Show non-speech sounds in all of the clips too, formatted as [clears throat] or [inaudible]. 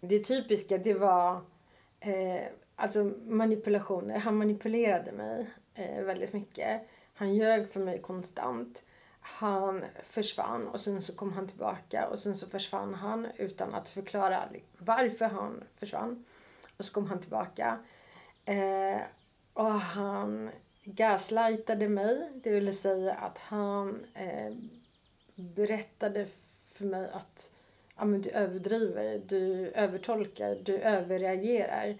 det typiska det var eh, alltså manipulationer. Han manipulerade mig eh, väldigt mycket. Han ljög för mig konstant. Han försvann och sen så kom han tillbaka och sen så försvann han utan att förklara varför han försvann. Och så kom han tillbaka. Eh, och han gaslightade mig. Det vill säga att han eh, berättade för mig att ja, men du överdriver, du övertolkar, du överreagerar.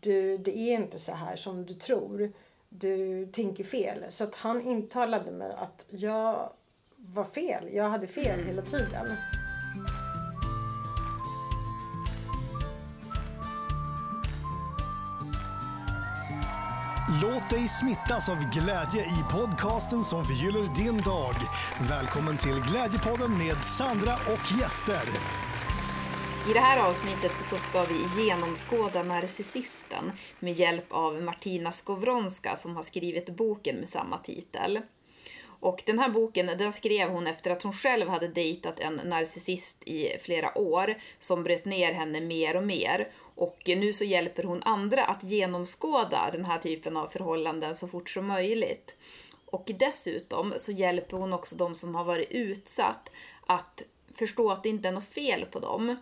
Du, det är inte så här som du tror. Du tänker fel. Så att han intalade mig att jag var fel. Jag hade fel hela tiden. Låt dig smittas av glädje i podcasten som förgyller din dag. Välkommen till Glädjepodden med Sandra och gäster. I det här avsnittet så ska vi genomskåda narcissisten med hjälp av Martina Skowronska som har skrivit boken med samma titel. Och den här boken den skrev hon efter att hon själv hade dejtat en narcissist i flera år som bröt ner henne mer och mer. Och nu så hjälper hon andra att genomskåda den här typen av förhållanden så fort som möjligt. Och dessutom så hjälper hon också de som har varit utsatt att förstå att det inte är något fel på dem.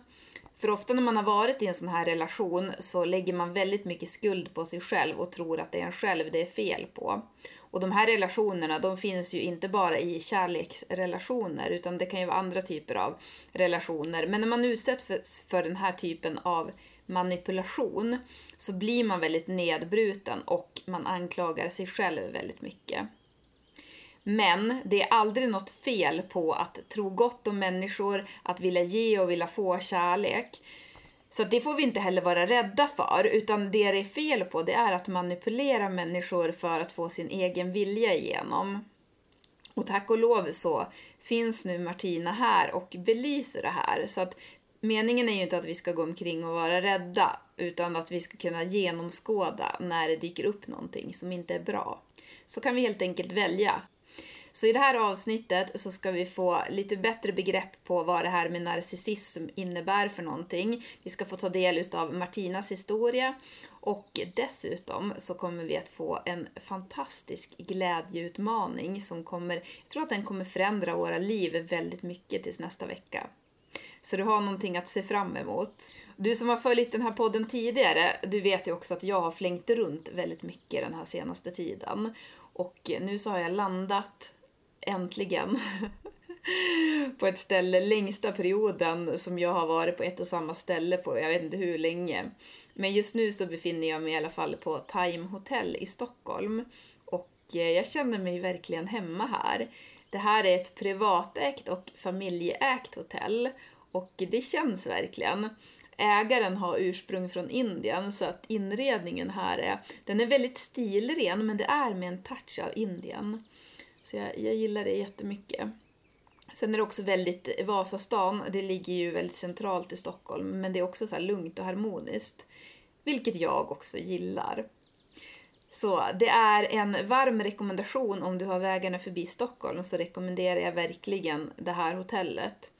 För ofta när man har varit i en sån här relation så lägger man väldigt mycket skuld på sig själv och tror att det är en själv det är fel på. Och de här relationerna, de finns ju inte bara i kärleksrelationer, utan det kan ju vara andra typer av relationer. Men när man utsätts för, för den här typen av manipulation så blir man väldigt nedbruten och man anklagar sig själv väldigt mycket. Men det är aldrig något fel på att tro gott om människor, att vilja ge och vilja få kärlek. Så det får vi inte heller vara rädda för, utan det det är fel på det är att manipulera människor för att få sin egen vilja igenom. Och tack och lov så finns nu Martina här och belyser det här. Så att meningen är ju inte att vi ska gå omkring och vara rädda, utan att vi ska kunna genomskåda när det dyker upp någonting som inte är bra. Så kan vi helt enkelt välja så i det här avsnittet så ska vi få lite bättre begrepp på vad det här med narcissism innebär för någonting. Vi ska få ta del av Martinas historia och dessutom så kommer vi att få en fantastisk glädjeutmaning som kommer, jag tror att den kommer förändra våra liv väldigt mycket tills nästa vecka. Så du har någonting att se fram emot. Du som har följt den här podden tidigare, du vet ju också att jag har flängt runt väldigt mycket den här senaste tiden. Och nu så har jag landat äntligen [laughs] på ett ställe längsta perioden som jag har varit på ett och samma ställe på, jag vet inte hur länge. Men just nu så befinner jag mig i alla fall på Time Hotel i Stockholm och eh, jag känner mig verkligen hemma här. Det här är ett privatägt och familjeägt hotell och det känns verkligen. Ägaren har ursprung från Indien så att inredningen här är, den är väldigt stilren men det är med en touch av Indien. Så jag, jag gillar det jättemycket. Sen är det också väldigt, Vasastan, det ligger ju väldigt centralt i Stockholm, men det är också så lugnt och harmoniskt. Vilket jag också gillar. Så det är en varm rekommendation om du har vägarna förbi Stockholm så rekommenderar jag verkligen det här hotellet.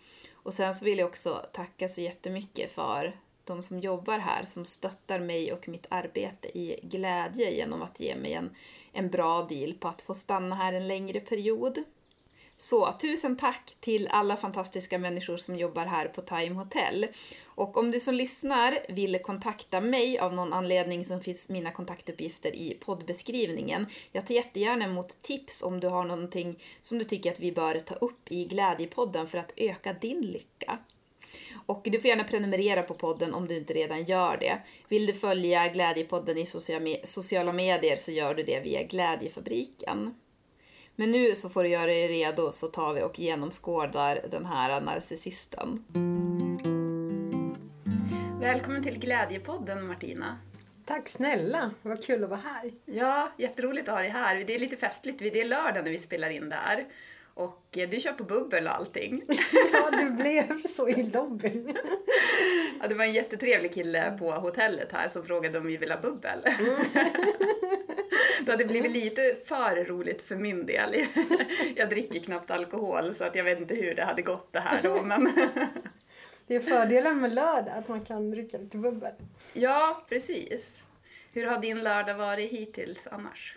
Och sen så vill jag också tacka så jättemycket för de som jobbar här som stöttar mig och mitt arbete i glädje genom att ge mig en en bra deal på att få stanna här en längre period. Så tusen tack till alla fantastiska människor som jobbar här på Time Hotel. Och om du som lyssnar vill kontakta mig av någon anledning så finns mina kontaktuppgifter i poddbeskrivningen. Jag tar jättegärna emot tips om du har någonting som du tycker att vi bör ta upp i Glädjepodden för att öka din lycka. Och du får gärna prenumerera på podden om du inte redan gör det. Vill du följa Glädjepodden i sociala medier så gör du det via Glädjefabriken. Men nu så får du göra dig redo så tar vi och genomskådar den här narcissisten. Välkommen till Glädjepodden Martina. Tack snälla, vad kul att vara här. Ja, jätteroligt att ha dig här. Det är lite festligt, det är lördag när vi spelar in det här. Och eh, du kör på bubbel och allting. [laughs] ja, det blev så i lobbyn. [laughs] ja, det var en jättetrevlig kille på hotellet här som frågade om vi ville ha bubbel. Mm. [laughs] det hade blivit lite för roligt för min del. jag dricker knappt alkohol så att jag vet inte hur det hade gått det här då. Men det är fördelen med lördag, att man kan dricka lite bubbel. Ja, precis. Hur har din lördag varit hittills annars?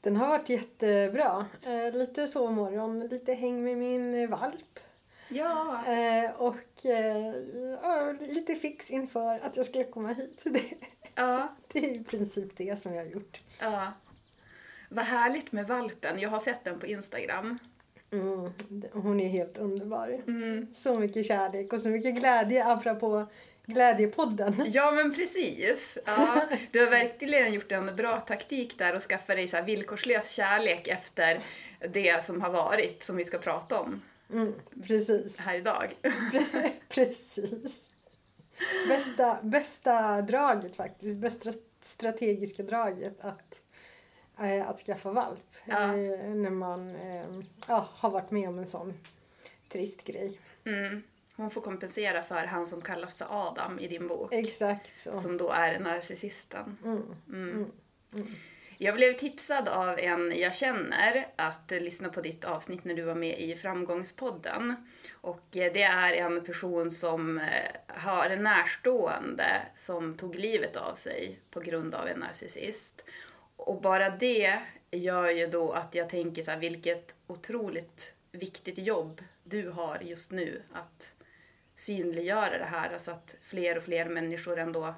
Den har varit jättebra. Eh, lite sovmorgon, lite häng med min valp. Ja. Eh, och eh, lite fix inför att jag skulle komma hit. [laughs] Det, Ja. det är i princip det som jag har gjort. ja. Vad härligt med valpen. Jag har sett den på Instagram. Mm, hon är helt underbar. Mm. Så mycket kärlek och så mycket glädje apropå Glädjepodden. Ja, men precis. Ja, [laughs] du har verkligen gjort en bra taktik där och skaffa dig så här villkorslös kärlek efter det som har varit, som vi ska prata om Mm, precis. här idag. [laughs] precis. Bästa, bästa draget faktiskt. Bästa strategiska draget att, att skaffa valp. Ja. Eh, när man eh, ja, har varit med om en sån trist grej. Mm. Hon får kompensera för han som kallas för Adam i din bok, Exakt så. som då är narcissisten. Mm. Mm. Jag blev tipsad av en jag känner att lyssna på ditt avsnitt när du var med i Framgångspodden. Och eh, det är en person som eh, har en närstående som tog livet av sig på grund av en narcissist. Och bara det gör ju då att jag tänker så här, vilket otroligt viktigt jobb du har just nu att synliggöra det här alltså att fler och fler människor ändå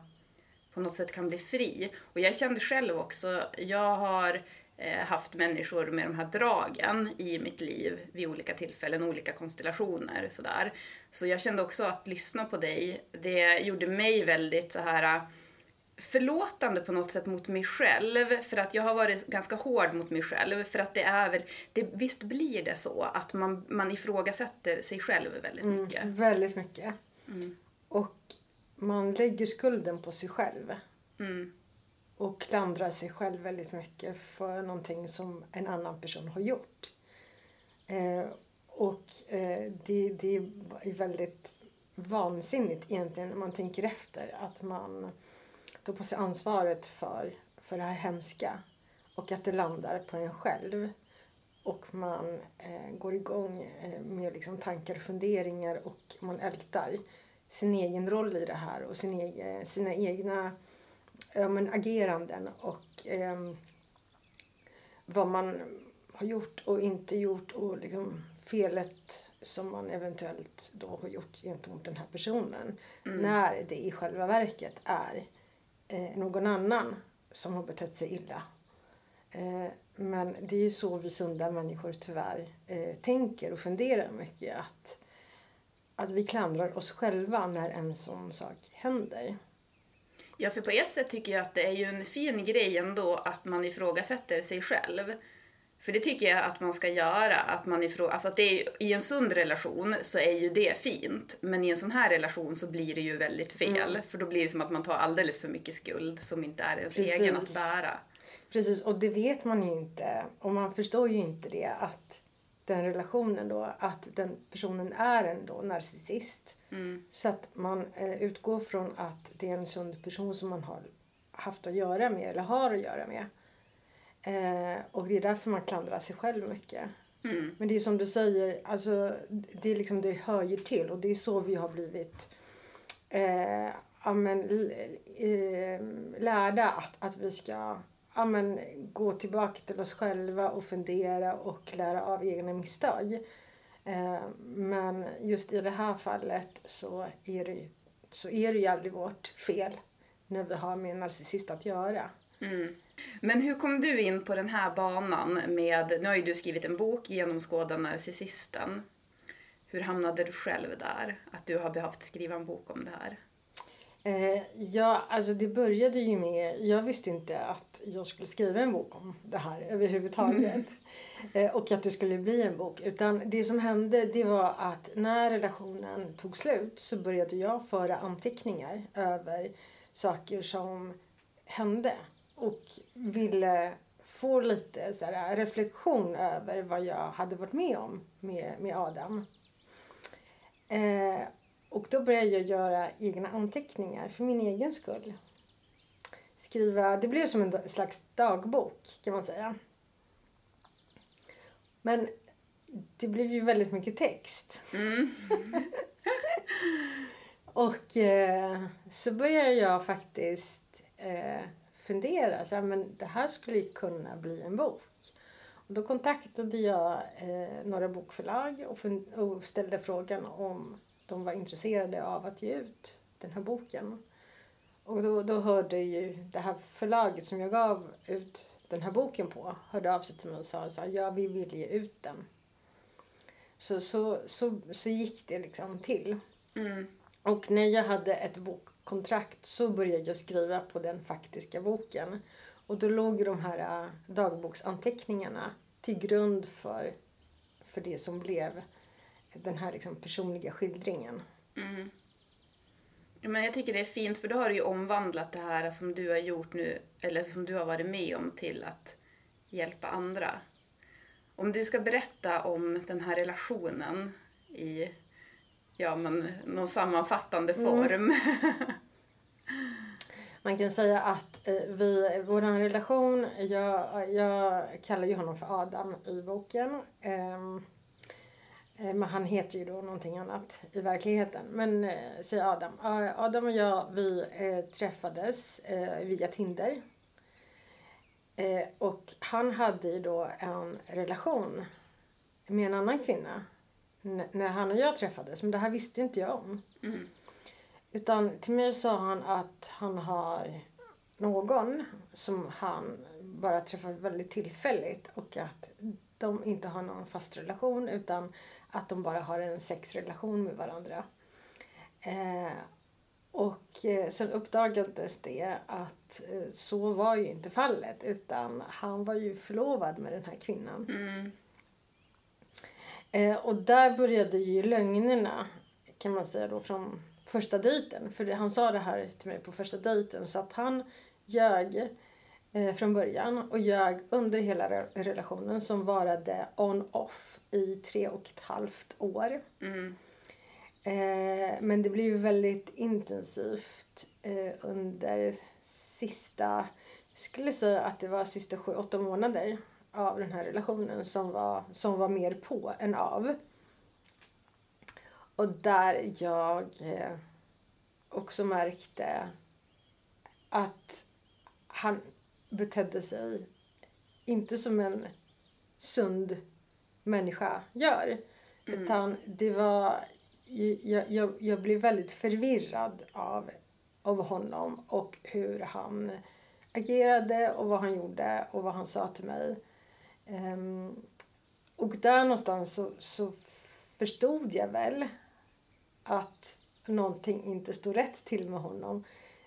på något sätt kan bli fri. Och jag kände själv också, jag har eh, haft människor med de här dragen i mitt liv vid olika tillfällen, olika konstellationer sådär. Så jag kände också att lyssna på dig, det gjorde mig väldigt så här förlåtande på något sätt mot mig själv för att jag har varit ganska hård mot mig själv för att det är väl, det, visst blir det så att man, man ifrågasätter sig själv väldigt mycket. Mm, väldigt mycket. Mm. Och man lägger skulden på sig själv. Mm. Och klandrar sig själv väldigt mycket för någonting som en annan person har gjort. Eh, och eh, det, det är väldigt vansinnigt egentligen när man tänker efter att man tar på sig ansvaret för, för det här hemska och att det landar på en själv. Och man eh, går igång eh, med liksom tankar och funderingar och man ältar sin egen roll i det här och sin egen, sina egna ja, men ageranden och eh, vad man har gjort och inte gjort och liksom felet som man eventuellt då har gjort gentemot den här personen. När det i själva verket är Eh, någon annan som har betett sig illa. Eh, men det är ju så vi sunda människor tyvärr eh, tänker och funderar mycket. Att, att vi klandrar oss själva när en sån sak händer. Ja, för på ett sätt tycker jag att det är ju en fin grej ändå att man ifrågasätter sig själv. För det tycker jag att man ska göra. Att man ifrå... alltså att det är, I en sund relation så är ju det fint. Men i en sån här relation så blir det ju väldigt fel. För då blir det som att man tar alldeles för mycket skuld som inte är ens Precis. egen att bära. Precis, och det vet man ju inte. Och man förstår ju inte det att den relationen då, att den personen är en då narcissist. Mm. Så att man eh, utgår från att det är en sund person som man har haft att göra med eller har att göra med. Eh, och det är därför man klandrar sig själv mycket. Mm. Men det är som du säger, alltså, det, är liksom, det hör ju till och det är så vi har blivit eh, ja, men, l- eh, lärda att, att vi ska ja, men, gå tillbaka till oss själva och fundera och lära av egna misstag. Eh, men just i det här fallet så är det, så är det ju aldrig vårt fel när vi har med en narcissist att göra. Mm. Men hur kom du in på den här banan med, nu har ju du skrivit en bok, Genomskåda narcissisten. Hur hamnade du själv där? Att du har behövt skriva en bok om det här? Eh, ja, alltså det började ju med... Jag visste inte att jag skulle skriva en bok om det här överhuvudtaget. [laughs] eh, och att det skulle bli en bok. Utan det som hände det var att när relationen tog slut så började jag föra anteckningar över saker som hände. Och ville få lite så här, reflektion över vad jag hade varit med om med, med Adam. Eh, och då började jag göra egna anteckningar för min egen skull. Skriva, det blev som en slags dagbok kan man säga. Men det blev ju väldigt mycket text. Mm. [laughs] Och eh, så började jag faktiskt eh, fundera. Så här, men det här skulle kunna bli en bok. Och då kontaktade jag eh, några bokförlag och, och ställde frågan om de var intresserade av att ge ut den här boken. Och då, då hörde ju det här förlaget som jag gav ut den här boken på hörde av sig till mig och sa så här, ja vi vill ge ut den. Så, så, så, så gick det liksom till. Mm. Och när jag hade ett kontrakt så började jag skriva på den faktiska boken. Och då låg de här äh, dagboksanteckningarna till grund för, för det som blev den här liksom personliga skildringen. Mm. Men jag tycker det är fint för då har du ju omvandlat det här som du har gjort nu, eller som du har varit med om till att hjälpa andra. Om du ska berätta om den här relationen i ja, men, någon sammanfattande form. [laughs] Man kan säga att eh, vi, vår relation, jag, jag kallar ju honom för Adam i boken. Ehm, eh, men han heter ju då någonting annat i verkligheten. Men eh, säg Adam. Adam och jag vi eh, träffades eh, via Tinder. Eh, och han hade ju då en relation med en annan kvinna. När han och jag träffades. Men det här visste inte jag om. Mm. Utan till mig sa han att han har någon som han bara träffat väldigt tillfälligt och att de inte har någon fast relation utan att de bara har en sexrelation med varandra. Eh, och eh, sen uppdagades det att eh, så var ju inte fallet utan han var ju förlovad med den här kvinnan. Mm. Eh, och där började ju lögnerna kan man säga då från första dejten. För han sa det här till mig på första dejten så att han ljög eh, från början och ljög under hela re- relationen som varade on-off i tre och ett halvt år. Mm. Eh, men det blev ju väldigt intensivt eh, under sista, jag skulle säga att det var sista sju, åtta månader av den här relationen som var, som var mer på än av. Och där jag eh, också märkte att han betedde sig inte som en sund människa gör. Utan det var, jag, jag, jag blev väldigt förvirrad av, av honom och hur han agerade och vad han gjorde och vad han sa till mig. Ehm, och där någonstans så, så förstod jag väl att någonting inte stod rätt till med honom.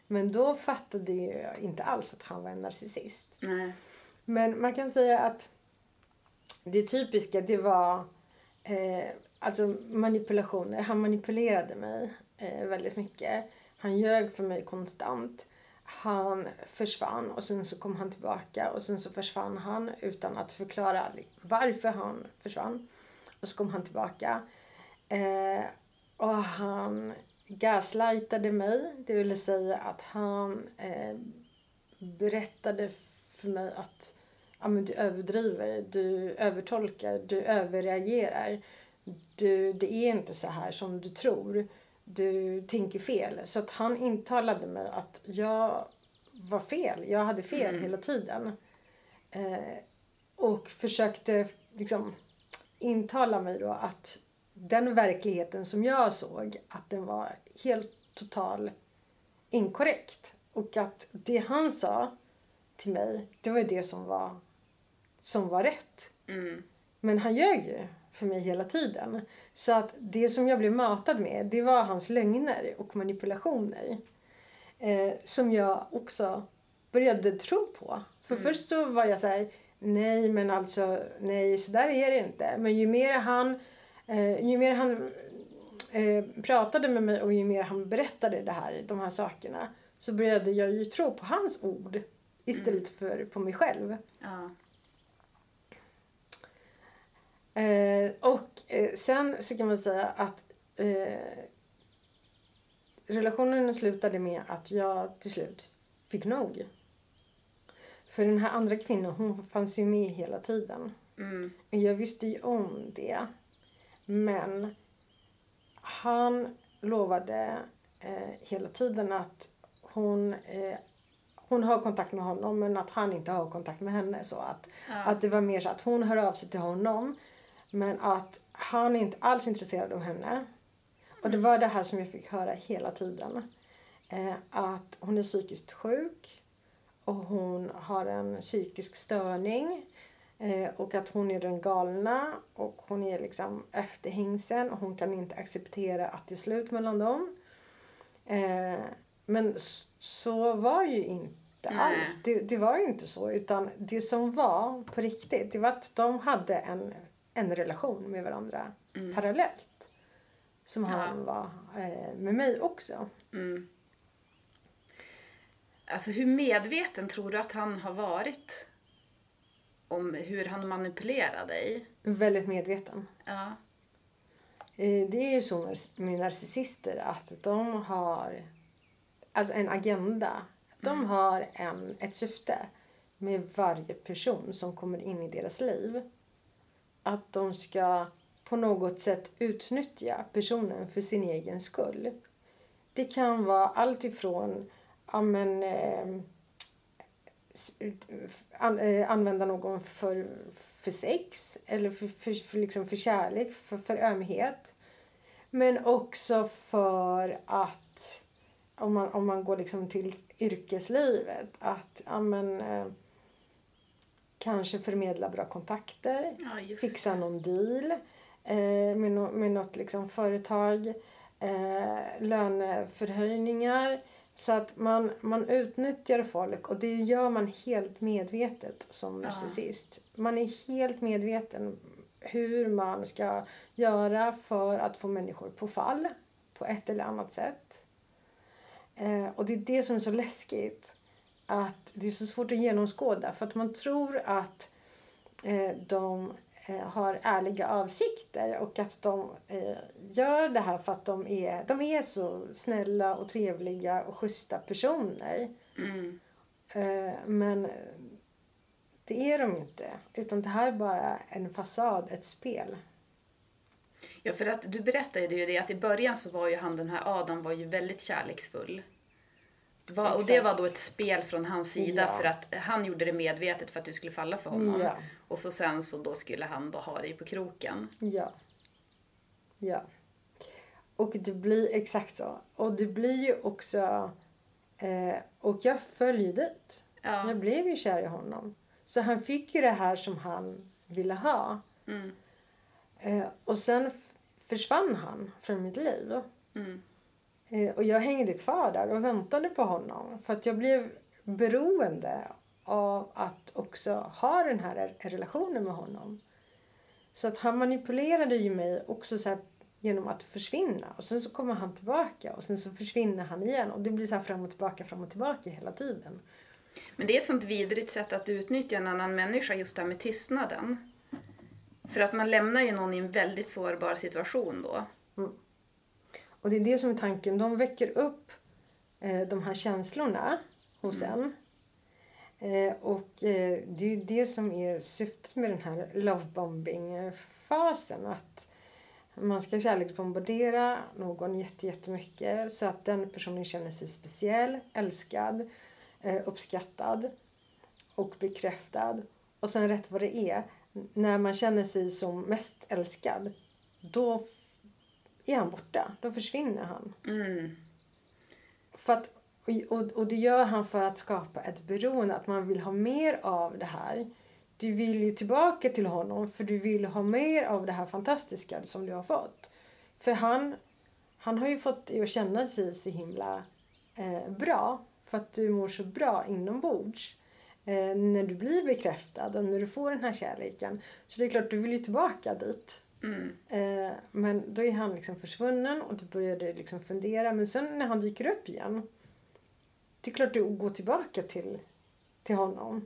Men då fattade jag inte alls att han var en narcissist. Nej. Men man kan säga att det typiska det var eh, alltså manipulationer. Han manipulerade mig eh, väldigt mycket. Han ljög för mig konstant. Han försvann och sen så kom han tillbaka och sen så försvann han utan att förklara varför han försvann. Och så kom han tillbaka. Eh, och han gaslightade mig. Det vill säga att han eh, berättade för mig att ja, men du överdriver, du övertolkar, du överreagerar. Du, det är inte så här som du tror. Du tänker fel. Så att han intalade mig att jag var fel. Jag hade fel hela tiden. Eh, och försökte liksom intala mig då att den verkligheten som jag såg, att den var helt total inkorrekt. Och att det han sa till mig, det var det som var, som var rätt. Mm. Men han ljög ju för mig hela tiden. Så att det som jag blev matad med, det var hans lögner och manipulationer. Eh, som jag också började tro på. För först så var jag så här, nej men alltså, nej så där är det inte. Men ju mer han, eh, ju mer han eh, pratade med mig och ju mer han berättade det här, de här sakerna. Så började jag ju tro på hans ord istället för på mig själv. Ja. Eh, och eh, sen så kan man säga att eh, relationen slutade med att jag till slut fick nog. För den här andra kvinnan hon fanns ju med hela tiden. Mm. Jag visste ju om det. Men han lovade eh, hela tiden att hon, hon har kontakt med honom men att han inte har kontakt med henne. Så att, Ja. att det var mer så att hon hör av sig till honom men att han är inte alls intresserad av henne. Och det var det här som jag fick höra hela tiden. Eh, att hon är psykiskt sjuk och hon har en psykisk störning. Eh, och att hon är den galna och hon är liksom efterhängsen och hon kan inte acceptera att det är slut mellan dem. Eh, men så var ju inte Nej. alls. Det, det var ju inte så. Utan det som var på riktigt, det var att de hade en, en relation med varandra parallellt. Som han var eh, med mig också. Mm. Alltså hur medveten tror du att han har varit om hur han manipulerar dig? Väldigt medveten. Ja. Eh, Det är ju så med- narcissister att de har alltså en agenda. De har en, ett syfte med varje person som kommer in i deras liv. Att de ska på något sätt utnyttja personen för sin egen skull. Det kan vara allt ifrån amen, eh, an, eh, använda någon för, för sex eller för, för, för, liksom för kärlek, för, för ömhet. Men också för att om man, om man går liksom till yrkeslivet att amen, eh, kanske förmedla bra kontakter Ja, fixa någon deal eh, med, no, med något liksom företag. Eh, löneförhöjningar. Så att man, man utnyttjar folk och det gör man helt medvetet som Ja. narcissist. Man är helt medveten hur man ska göra för att få människor på fall på ett eller annat sätt. Eh, och det är det som är så läskigt. Att det är så svårt att genomskåda för att man tror att eh, de eh, har ärliga avsikter och att de eh, gör det här för att de är, de är så snälla och trevliga och schyssta personer. Mm. Eh, men det är de inte. Utan det här är bara en fasad, ett spel. Ja, för att du berättade ju det att i början så var ju han den här Adam var ju väldigt kärleksfull. Var, och det var då ett spel från hans sida Ja. för att han gjorde det medvetet för att du skulle falla för honom. Ja. Och så sen så då skulle han då ha dig på kroken. Ja. Ja. Och det blir exakt så. Och det blir ju också... Eh, och jag följde dit. Ja. Jag blev ju kär i honom. Så han fick ju det här som han ville ha. Mm. Eh, och sen försvann han från mitt liv. Mm. Eh, och jag hängde kvar där och väntade på honom. För att jag blev beroende av att också ha den här relationen med honom. Så att han manipulerade ju mig också så genom att försvinna. Och sen så kommer han tillbaka och sen så försvinner han igen. Och det blir så här fram och tillbaka, fram och tillbaka hela tiden. Men det är ett sånt vidrigt sätt att utnyttja en annan människa, just det här med tystnaden. För att man lämnar ju någon i en väldigt sårbar situation då. Och det är det som är tanken. De väcker upp eh, de här känslorna hos en. Eh, och eh, det är det som är syftet med den här lovebombing-fasen. Att man ska kärleksbombardera någon jätte- jättemycket så att den personen känner sig speciell, älskad, eh, uppskattad och bekräftad. Och sen rätt vad det är, när man känner sig som mest älskad, då är han borta. Då försvinner han. Mm. För att, och, och det gör han för att skapa ett beroende, att man vill ha mer av det här. Du vill ju tillbaka till honom för du vill ha mer av det här fantastiska som du har fått. För han, han har ju fått dig att känna sig så himla eh, bra för att du mår så bra inombords. Eh, när du blir bekräftad och när du får den här kärleken. Så det är klart, du vill ju tillbaka dit. Mm. Eh, men då är han liksom försvunnen och du började liksom fundera. Men sen när han dyker upp igen. Det är klart du går tillbaka till, till honom.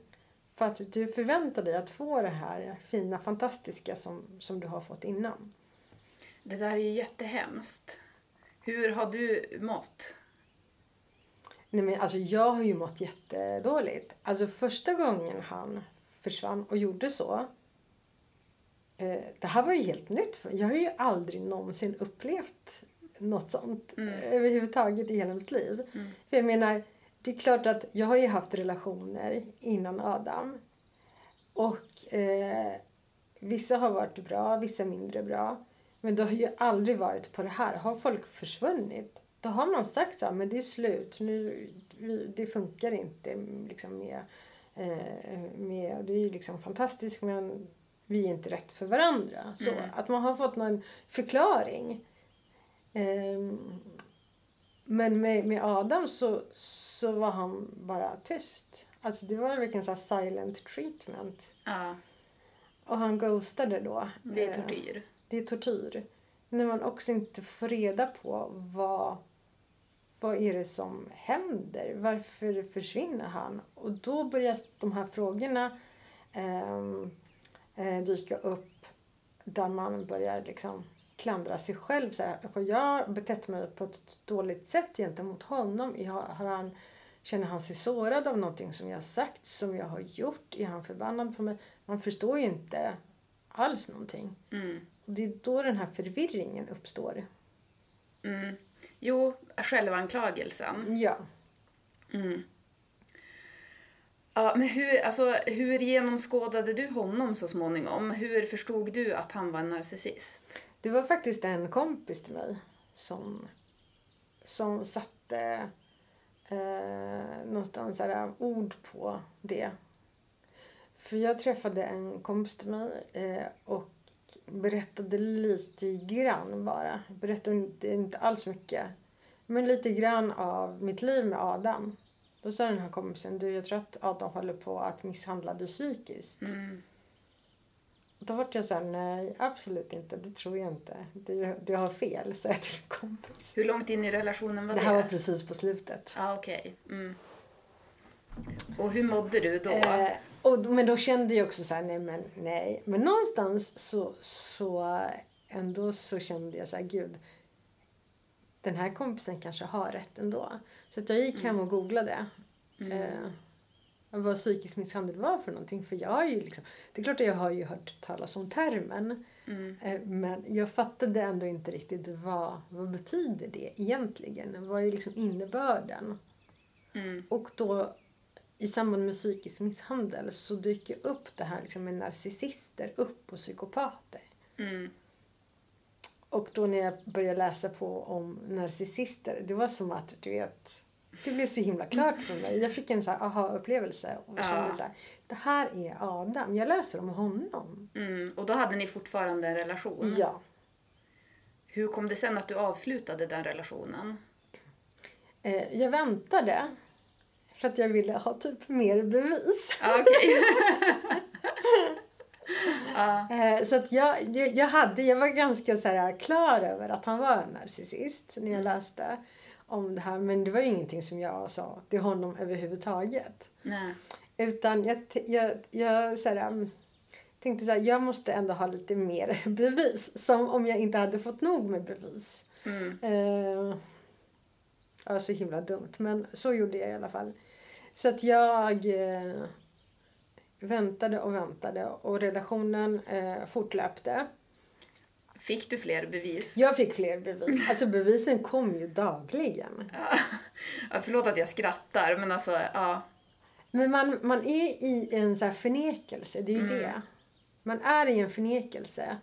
För att du förväntar dig att få det här fina, fantastiska som, som du har fått innan. Det där är ju jättehemskt. Hur har du mått? Nej men alltså jag har ju mått jättedåligt. Alltså första gången han försvann och gjorde så. Eh, det här var ju helt nytt. För jag har ju aldrig någonsin upplevt något sånt överhuvudtaget i hela mitt liv. För jag menar, det är klart att jag har ju haft relationer innan Adam. Och eh, vissa har varit bra, vissa mindre bra. Men det har ju aldrig varit på det här. Har folk försvunnit, då har man sagt så här, men det är slut. Nu, det funkar inte liksom med, eh, med... Det är ju liksom fantastiskt men vi är inte rätt för varandra. Så att man har fått någon förklaring. Ehm, men med, med Adam så, så var han bara tyst. Alltså det var verkligen så silent treatment. Ja, Och han ghostade då. det är Eh, tortyr. det är tortyr. När man också inte får reda på vad, vad är det som händer? Varför försvinner han? Och då börjar de här frågorna ehm, eh, dyka upp där man börjar liksom klandra sig själv. Så här, har jag betett mig på ett dåligt sätt gentemot honom? Har, har han, känner han sig sårad av någonting som jag sagt, som jag har gjort? Är han förbannad på mig? Man förstår ju inte alls någonting. Mm. Och det är då den här förvirringen uppstår. Mm. Jo, självanklagelsen. Ja. Mm. Ja, men hur, alltså, hur genomskådade du honom så småningom? Hur förstod du att han var en narcissist? Det var faktiskt en kompis till mig som, som satte eh, någonstans här, ord på det. För jag träffade en kompis till mig eh, och berättade lite grann bara. Berättade inte, inte alls mycket. Men lite grann av mitt liv med Adam. Då sa den här kompisen, du jag tror att Adam håller på att misshandla dig psykiskt. Mm. Då vart jag såhär, nej absolut inte, det tror jag inte. Du, du har fel, sa jag till en kompis. Hur långt in i relationen var Det det? här var precis på slutet. Ja, okej. Mm. Och hur mådde du då? Eh, och, men då kände jag också så här, nej men nej. Men någonstans så, så ändå så kände jag så här, gud. Den här kompisen kanske har rätt ändå. Så att jag gick hem och googlade. Eh, vad psykisk misshandel var för någonting. För jag har ju liksom, det är klart att jag har ju hört talas om termen. Mm. Eh, Men jag fattade ändå inte riktigt vad, vad betyder det egentligen? Vad är liksom innebörden? Mm. Och då i samband med psykisk misshandel så dyker upp det här liksom med narcissister upp och psykopater. Mm. Och då när jag började läsa på om narcissister, det var som att du vet, det blev så himla klart för mig. Jag fick en så aha-upplevelse och Ja. kände så här, det här är Adam, jag läser om honom. Mm. Och då hade ni fortfarande en relation? Ja. Hur kom det sen att du avslutade den relationen? Eh, jag väntade för att jag ville ha typ mer bevis. Ja, okej. [laughs] Eh, så att jag, jag, hade, jag var ganska så här klar över att han var en narcissist när jag läste om det här. Men det var ju ingenting som jag sa till honom överhuvudtaget. Nej. Utan jag, jag, jag så här, um, tänkte så här, jag måste ändå ha lite mer [laughs] bevis. Som om jag inte hade fått nog med bevis. Mm. Eh, ja, så himla dumt. Men så gjorde jag i alla fall. Så att jag eh, väntade och väntade och relationen eh, fortlöpte. Fick du fler bevis? Jag fick fler bevis. Alltså bevisen kom ju dagligen. [laughs] Ja, förlåt att jag skrattar, men alltså, ja. Men man, man är i en så här förnekelse, det är ju det. Man är i en förnekelse.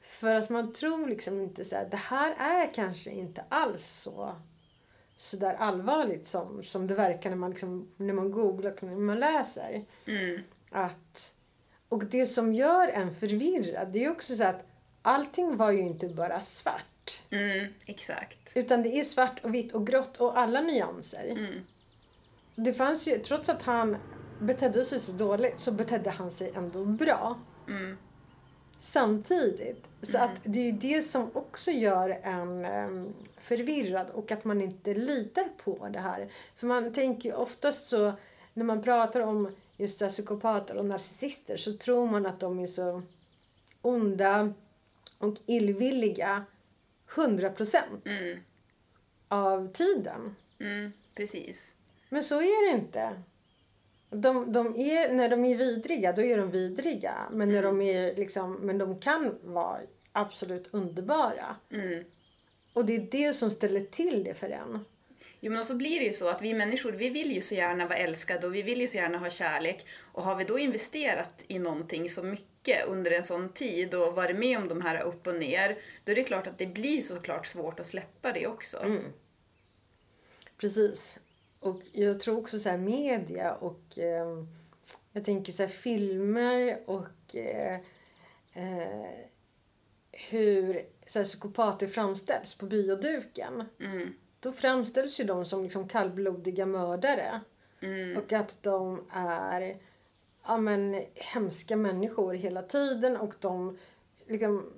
För att man tror liksom inte så här, det här är kanske inte alls så så där allvarligt som, som det verkar när man, liksom, när man googlar och när man läser. Mm. Att, och det som gör en förvirrad, det är också så att allting var ju inte bara svart. Mm, exakt. Utan det är svart och vitt och grått och alla nyanser. Mm. Det fanns ju, trots att han betedde sig så dåligt så betedde han sig ändå bra. Mm. Samtidigt. Så att det är ju det som också gör en em, förvirrad och att man inte litar på det här. För man tänker ju oftast så när man pratar om just här psykopater och narcissister så tror man att de är så onda och illvilliga 100 procent Mm. av tiden. Mm, precis. Men så är det inte. De, de är, när de är vidriga, då är de vidriga. Men, när de är liksom, men de kan vara absolut underbara. Mm. Och det är det som ställer till det för en. Jo men så blir det ju så att vi människor, vi vill ju så gärna vara älskade och vi vill ju så gärna ha kärlek. Och har vi då investerat i någonting så mycket under en sån tid och varit med om de här upp och ner, då är det klart att det blir såklart svårt att släppa det också. Precis. Och jag tror också så här media och eh, jag tänker så här filmer och eh, eh, hur så här, psykopater framställs på bioduken. Mm. Då framställs ju de som liksom kallblodiga mördare. Mm. Och att de är ja, men, hemska människor hela tiden och de liksom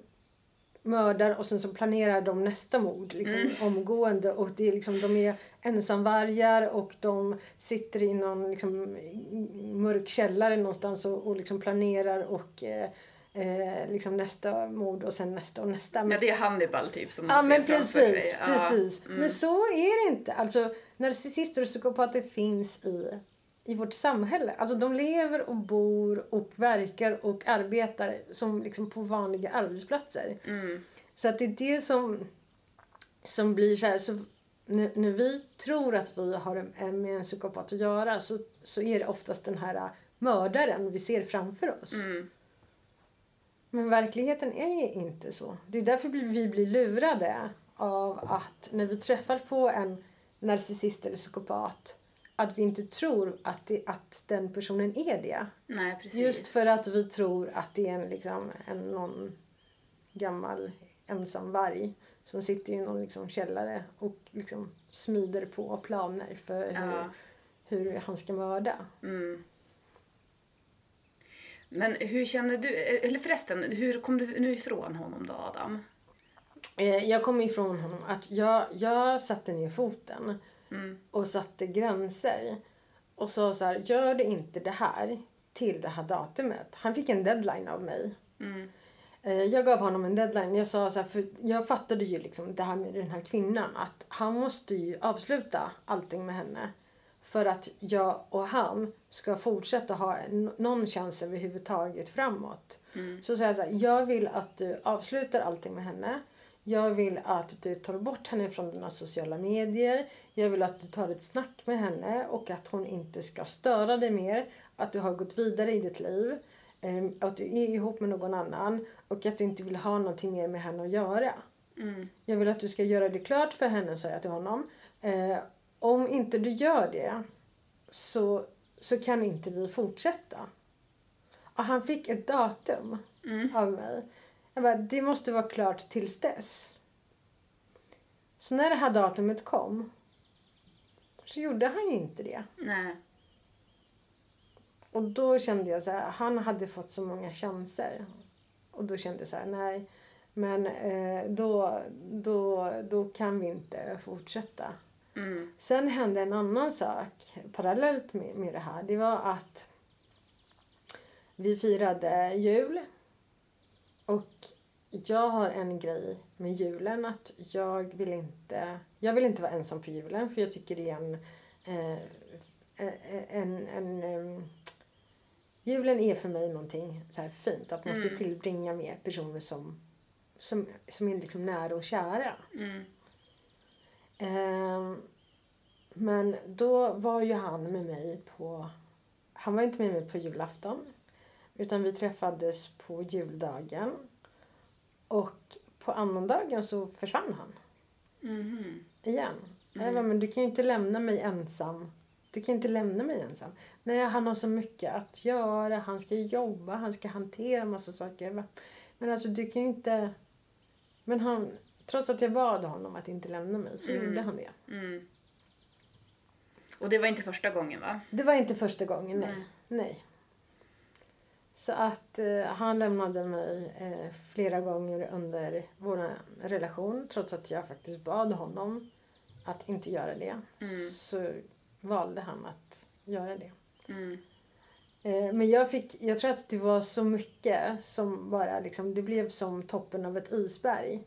mördar och sen så planerar de nästa mord liksom, omgående. Och det är liksom, de är ensamvargar och de sitter i någon liksom, mörk källare någonstans och, och liksom planerar och eh, eh, liksom nästa mord och sen nästa och nästa. Ja, det är Hannibal typ som man Ja ser men framför precis, sig. Ja. precis. Mm. Men så är det inte. Alltså narcissister och psykopater finns i, i vårt samhälle. Alltså de lever och bor och verkar och arbetar som liksom på vanliga arbetsplatser. Mm. Så att det är det som, som blir så här. Så när, när vi tror att vi har en- med en psykopat att göra så, så är det oftast den här mördaren vi ser framför oss. Mm. Men verkligheten är inte så. Det är därför vi blir lurade av att när vi träffar på en narcissist eller psykopat att vi inte tror att, det, att den personen är det. Nej, precis. Just för att vi tror att det är en, liksom, en någon gammal ensam varg som sitter i någon liksom, källare och liksom, smider på planer för hur, Ja. hur han ska mörda. Mm. Men hur känner du, eller förresten, hur kom du nu ifrån honom då Adam? Eh, Jag kom ifrån honom att jag, jag satte ner foten Mm. och satte gränser. Och sa så här, gör det inte det här till det här datumet. Han fick en deadline av mig. Mm. Eh, Jag gav honom en deadline. Jag sa så här, för jag fattade ju liksom det här med den här kvinnan. Att han måste ju avsluta allting med henne. För att jag och han ska fortsätta ha någon chans överhuvudtaget framåt. Så sa jag så här, jag vill att du avslutar allting med henne. Jag vill att du tar bort henne från dina sociala medier. Jag vill att du tar ett snack med henne och att hon inte ska störa dig mer. Att du har gått vidare i ditt liv. eh, Att du är ihop med någon annan och att du inte vill ha någonting mer med henne att göra. Mm. Jag vill att du ska göra det klart för henne, sa jag till honom. Om inte du gör det så, så kan inte vi fortsätta. Och han fick ett datum Mm. av mig. Jag bara, det måste vara klart tills dess. Så när det här datumet kom så gjorde han ju inte det. Nej. Och då kände jag så här, han hade fått så många chanser. Och då kände jag så här, nej. Men eh, då, då, då kan vi inte fortsätta. Mm. Sen hände en annan sak parallellt med, med det här. Det var att vi firade jul. Och jag har en grej med julen att jag vill inte, jag vill inte vara ensam på julen för jag tycker det är en, eh, en, en, en Julen är för mig någonting så här fint. Att man ska Mm. tillbringa med personer som, som, som är liksom nära och kära. Mm. Ehm, men då var ju han med mig på... Han var inte med mig på julafton. Utan vi träffades på juldagen. Och på annandagen så försvann han Mhm. igen. Jag bara, men du kan ju inte lämna mig ensam. Du kan inte lämna mig ensam. Nej, han har så mycket att göra. Han ska jobba, han ska hantera massa saker. Men alltså du kan ju inte... Men han, trots att jag bad honom att inte lämna mig så Mm. gjorde han det. Mm. Och det var inte första gången va? Det var inte första gången, nej. Nej. nej. Så att eh, han lämnade mig eh, flera gånger under vår relation. Trots att jag faktiskt bad honom att inte göra det. Så valde han att göra det. Mm. Eh, men jag, fick, jag tror att det var så mycket som bara liksom, det blev som toppen av ett isberg.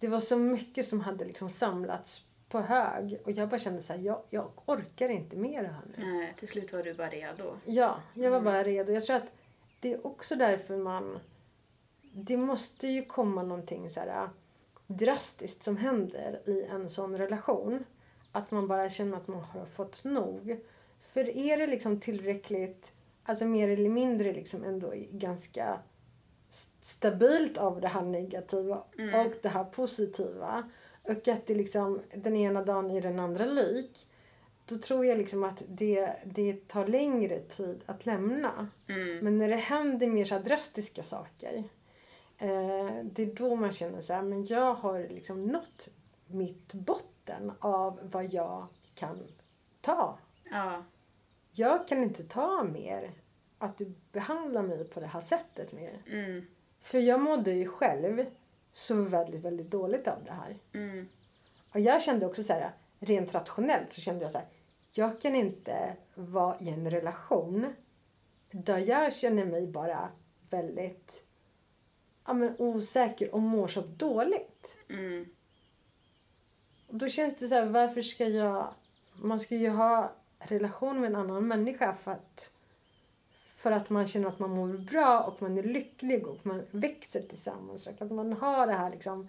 Det var så mycket som hade liksom samlats på hög. Och jag bara kände så här, jag, jag orkar inte med det här nu. Nej, till slut var du bara redo. Ja, jag var bara redo. Jag tror att det är också därför man... Det måste ju komma någonting så här... drastiskt som händer i en sån relation. Att man bara känner att man har fått nog. För är det liksom tillräckligt, alltså mer eller mindre liksom ändå ganska stabilt av det här negativa och det här positiva. Och att det liksom den ena dagen är den andra lik. Då tror jag liksom att det, det tar längre tid att lämna. Men när det händer mer så här drastiska saker. Eh, det är då man känner så här, men jag har liksom nått mitt botten av vad jag kan ta. Ja. Jag kan inte ta mer att du behandlar mig på det här sättet mer. Mm. För jag mådde ju själv så väldigt, väldigt dåligt av det här. Mm. Och jag kände också så här, rent rationellt så kände jag så här, jag kan inte vara i en relation där jag känner mig bara väldigt ja, men osäker och mår så dåligt. Mm. Och då känns det så här, varför ska jag... Man ska ju ha relation med en annan människa för att, för att man känner att man mår bra och man är lycklig och man växer tillsammans. Och att man har det här liksom...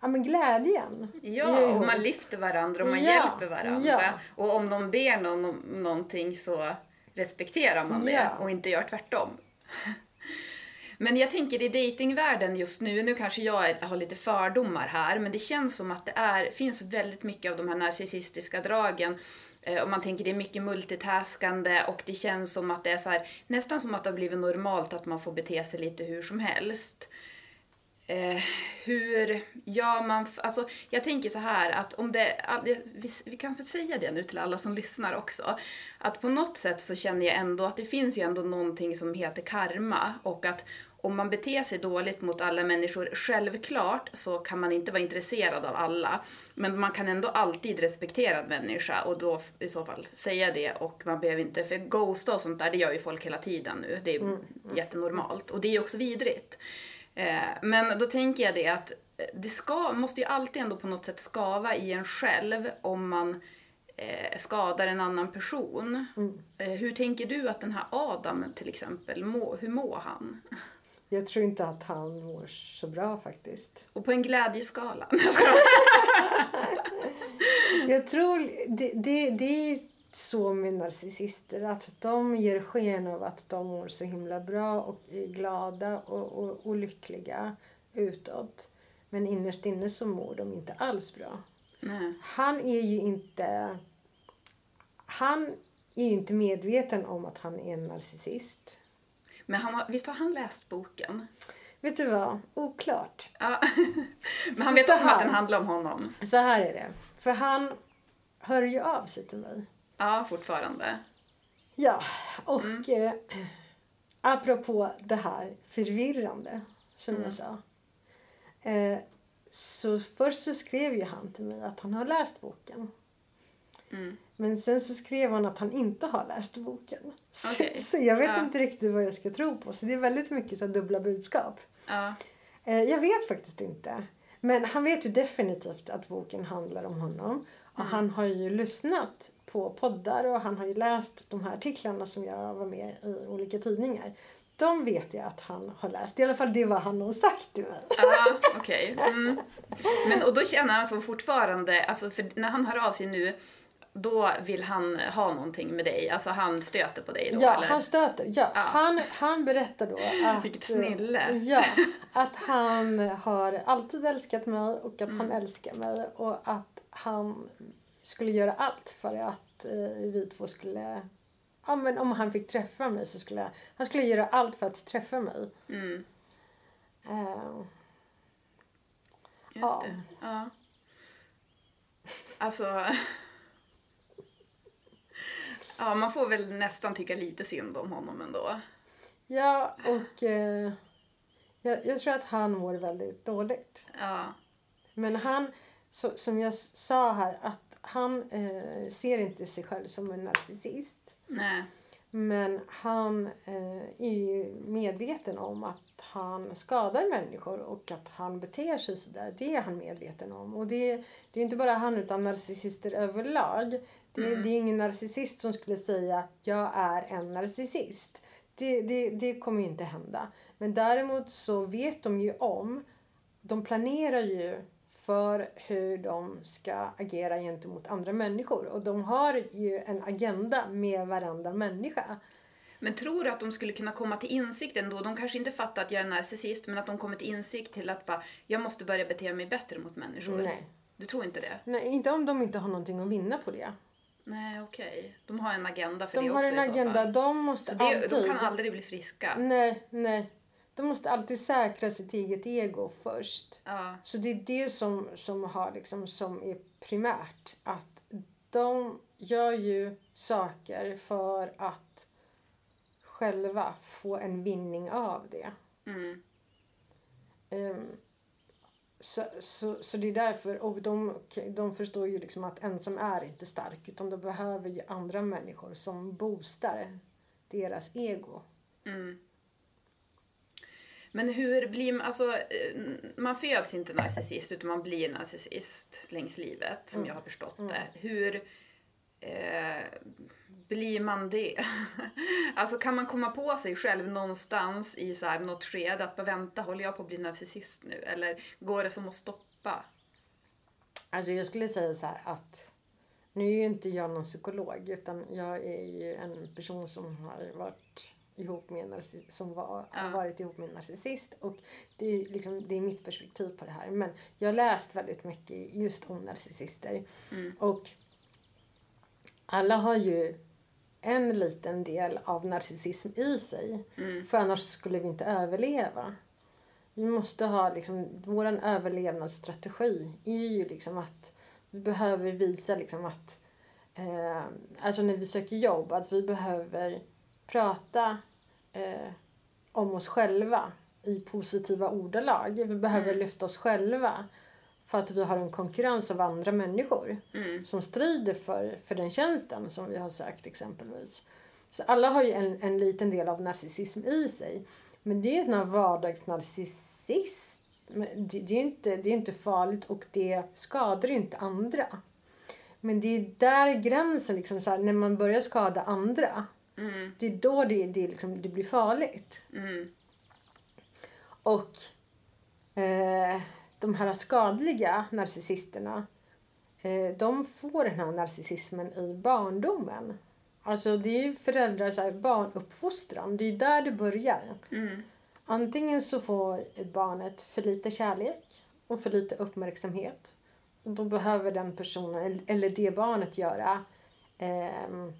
Ja men glädjen. Ja, och man lyfter varandra och man Ja, hjälper varandra. ja. Och om de ber någon om någonting så respekterar man det Ja. och inte gör tvärtom. [laughs] Men jag tänker i datingvärlden just nu, nu kanske jag har lite fördomar här, men det känns som att det är, finns väldigt mycket av de här narcissistiska dragen. Eh, om man tänker det är mycket multitaskande och det känns som att det är så här, nästan som att det har blivit normalt att man får bete sig lite hur som helst. Eh, hur gör man... Alltså, jag tänker så här att om det... det- Vi, vi kan väl säga det nu till alla som lyssnar också. Att på något sätt så känner jag ändå att det finns ju ändå någonting som heter karma och att om man beter sig dåligt mot alla människor, självklart så kan man inte vara intresserad av alla. Men man kan ändå alltid respektera en människa och då i så fall säga det och man behöver inte, för ghosta och sånt där det gör ju folk hela tiden nu. Det är jättenormalt och det är ju också vidrigt. Eh, Men då tänker jag det att eh, det ska, måste ju alltid ändå på något sätt skava i en själv om man eh, skadar en annan person. Eh, hur tänker du att den här Adam till exempel, må, hur mår han? Jag tror inte att han mår så bra faktiskt. Och på en glädjeskala. [laughs] [laughs] Jag tror det, det, det är så med narcissister att de ger sken av att de mår så himla bra och är glada och, och, och lyckliga utåt. Men innerst inne så mår de inte alls bra. Nej. Han är ju inte... Han är ju inte medveten om att han är en narcissist. Men han visst har han läst boken? Vet du vad? Oklart. Ja. [laughs] Men han vet Så om här. att den handlar om honom? Så här är det. För han hör ju av sig till mig. Ja, fortfarande. Ja, och eh, apropå det här förvirrande som jag sa. Eh, så först så skrev ju han till mig att han har läst boken. Mm. Men sen så skrev han att han inte har läst boken. Så, Okej. så jag vet Ja. inte riktigt vad jag ska tro på. Så det är väldigt mycket så dubbla budskap. Ja. Eh, jag vet faktiskt inte. Men han vet ju definitivt att boken handlar om honom. Och Mm. han har ju lyssnat på poddar och han har ju läst de här artiklarna som jag var med i olika tidningar. De vet jag att han har läst. I alla fall det var han har sagt till mig. Ja, okej. Mm. Men och då känner han så fortfarande, alltså för när han hör av sig nu, då vill han ha någonting med dig? Alltså han stöter på dig då Ja, eller? han stöter. Ja, Ja. Han, han berättar då att... Vilket snille. Ja, att han har alltid älskat mig och att Mm. han älskar mig och att han skulle göra allt för att eh, vi två skulle... Ja, men om han fick träffa mig så skulle han skulle göra allt för att träffa mig. Mm, Eh, just Ja. det. Ja. Alltså... [laughs] Ja, man får väl nästan tycka lite synd om honom ändå. ja, och eh, jag, jag tror att han mår väldigt dåligt. Ja. Men han, så, som jag sa här, att han eh, ser inte sig själv som en narcissist. Nej. Men han eh, är ju medveten om att han skadar människor och att han beter sig sådär. Det är han medveten om. Och det, det är inte bara han utan narcissister överlag. Det, det är ingen narcissist som skulle säga jag är en narcissist. Det, det, det kommer ju inte hända. Men däremot så vet de ju om de planerar ju för hur de ska agera gentemot andra människor. Och de har ju en agenda med varandra människa. Men tror du att de skulle kunna komma till insikt ändå? De kanske inte fattar att jag är narcissist, men att de kommer till insikt till att bara, jag måste börja bete mig bättre mot människor. Nej. Du tror inte det? Nej, inte om de inte har någonting att vinna på det. Nej, okej. De har en agenda för De det har också en i så agenda. De måste det, alltid... de kan aldrig bli friska. Nej, nej. De måste alltid säkra sitt eget ego först. Ja. Så det är det som, som, har liksom, som är primärt. Att de gör ju saker för att själva få en vinning av det. Mm. Ehm, så, så, så det är därför, och de, de förstår ju liksom att ensam är inte stark utan de behöver ju andra människor som boostar deras ego. Mm. Men hur blir man, alltså, eh, man föds inte narcissist utan man blir narcissist längs livet som jag har förstått det. Hur eh, blir man det? [laughs] alltså kan man komma på sig själv någonstans i så här något skede att bara vänta, håller jag på att bli narcissist nu? Eller går det som att stoppa? Alltså jag skulle säga så här att nu är ju inte jag någon psykolog utan jag är ju en person som har varit ihop med en som var, har Ja. varit ihop med en narcissist och det är, liksom, det är mitt perspektiv på det här. Men jag har läst väldigt mycket just om narcissister och alla har ju en liten del av narcissism i sig. För annars skulle vi inte överleva. Vi måste ha liksom, vår överlevnadsstrategi är ju liksom att vi behöver visa liksom att, eh, alltså när vi söker jobb, att vi behöver prata eh, om oss själva i positiva ordalag. Vi behöver lyfta oss själva för att vi har en konkurrens av andra människor som strider för, för den tjänsten som vi har sökt exempelvis. Så alla har ju en, en liten del av narcissism i sig. Men det är ju sån här vardagsnarcissism. Det, det, är inte, det är inte farligt och det skadar ju inte andra. Men det är där gränsen, liksom så här, när man börjar skada andra. Det är då det, det, liksom, det blir farligt. Mm. Och eh, de här skadliga narcissisterna, eh, de får den här narcissismen i barndomen. Alltså det är ju föräldrar, så här, barnuppfostran, det är där det börjar. Mm. Antingen så får barnet för lite kärlek och för lite uppmärksamhet. Och då behöver den personen, eller det barnet, göra ehm,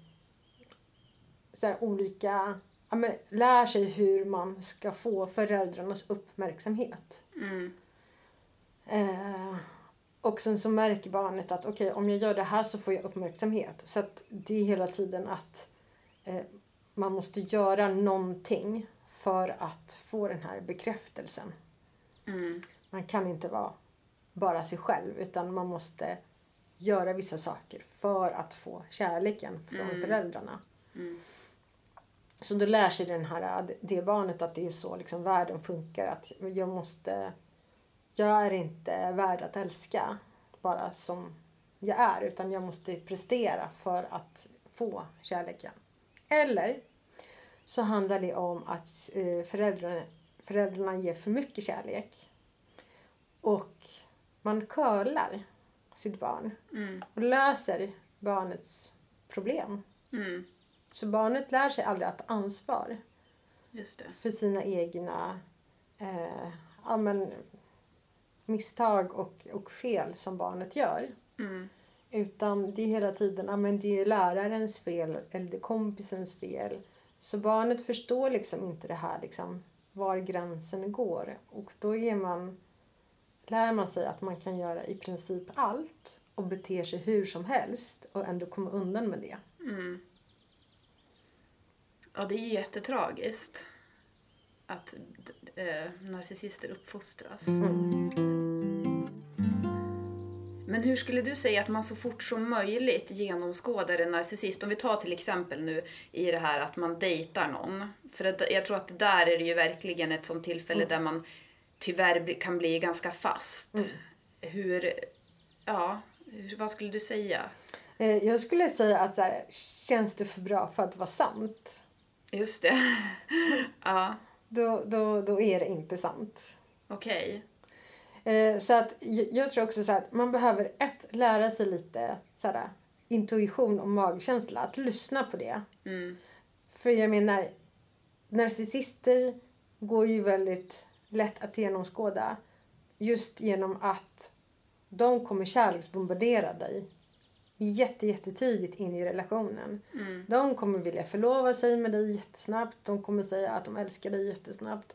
så här olika... Ja, men, lär sig hur man ska få föräldrarnas uppmärksamhet. Mm. Eh, och sen så märker barnet att okej, om jag gör det här så får jag uppmärksamhet. Så att det är hela tiden att eh, man måste göra någonting för att få den här bekräftelsen. Mm. Man kan inte vara bara sig själv utan man måste göra vissa saker för att få kärleken från föräldrarna. Så då lär sig den här, det barnet att det är så liksom världen funkar. Att jag måste... Jag är inte värd att älska bara som jag är utan jag måste prestera för att få kärleken. Eller så handlar det om att eh, föräldrarna, föräldrarna ger för mycket kärlek. Och man curlar sitt barn Mm. och löser barnets problem. Mm. Så barnet lär sig aldrig att ta ansvar för sina egna eh, ja, men, misstag och, och fel som barnet gör. Mm. Utan det är hela tiden ja, men det är lärarens fel eller det är kompisens fel. Så barnet förstår liksom inte det här liksom, var gränsen går. Och då är man, lär man sig att man kan göra i princip allt och bete sig hur som helst och ändå komma undan med det. Mm. Ja, det är jättetragiskt att eh, narcissister uppfostras. Men hur skulle du säga att man så fort som möjligt genomskådar en narcissist? Om vi tar till exempel nu i det här att man dejtar någon. För att jag tror att där är det ju verkligen ett sånt tillfälle där man tyvärr kan bli ganska fast. Hur, ja, vad skulle du säga? Eh, Jag skulle säga att så här, känns det för bra för att vara sant, Just det. [laughs] ja, då, då, då är det inte sant. okej. Eh, så att jag, jag tror också så att man behöver ett, lära sig lite så här, intuition och magkänsla. Att lyssna på det. Mm. För jag menar, narcissister går ju väldigt lätt att genomskåda. Just genom att de kommer kärleksbombardera dig jätte, jättetidigt in i relationen. Mm. De kommer vilja förlova sig med dig jättesnabbt. De kommer säga att de älskar dig jättesnabbt.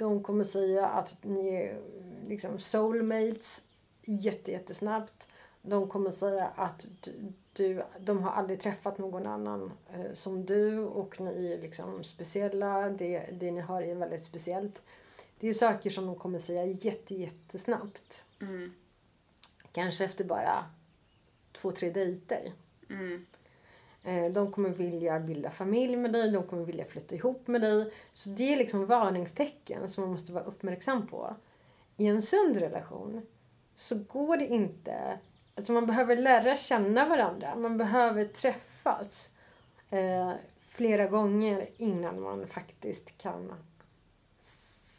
De kommer säga att ni är liksom soulmates jätte, jättesnabbt. De kommer säga att du- du, de har aldrig träffat någon annan eh, som du och ni är liksom speciella. Det, det ni har är väldigt speciellt. Det är saker som de kommer säga jätte, jättesnabbt. Mm. Kanske efter bara två, tre dejter. Mm. Eh, De kommer vilja bilda familj med dig, de kommer vilja flytta ihop med dig. Så det är liksom varningstecken som man måste vara uppmärksam på. I en sund relation så går det inte... Alltså man behöver lära känna varandra. Man behöver träffas eh, flera gånger innan man faktiskt kan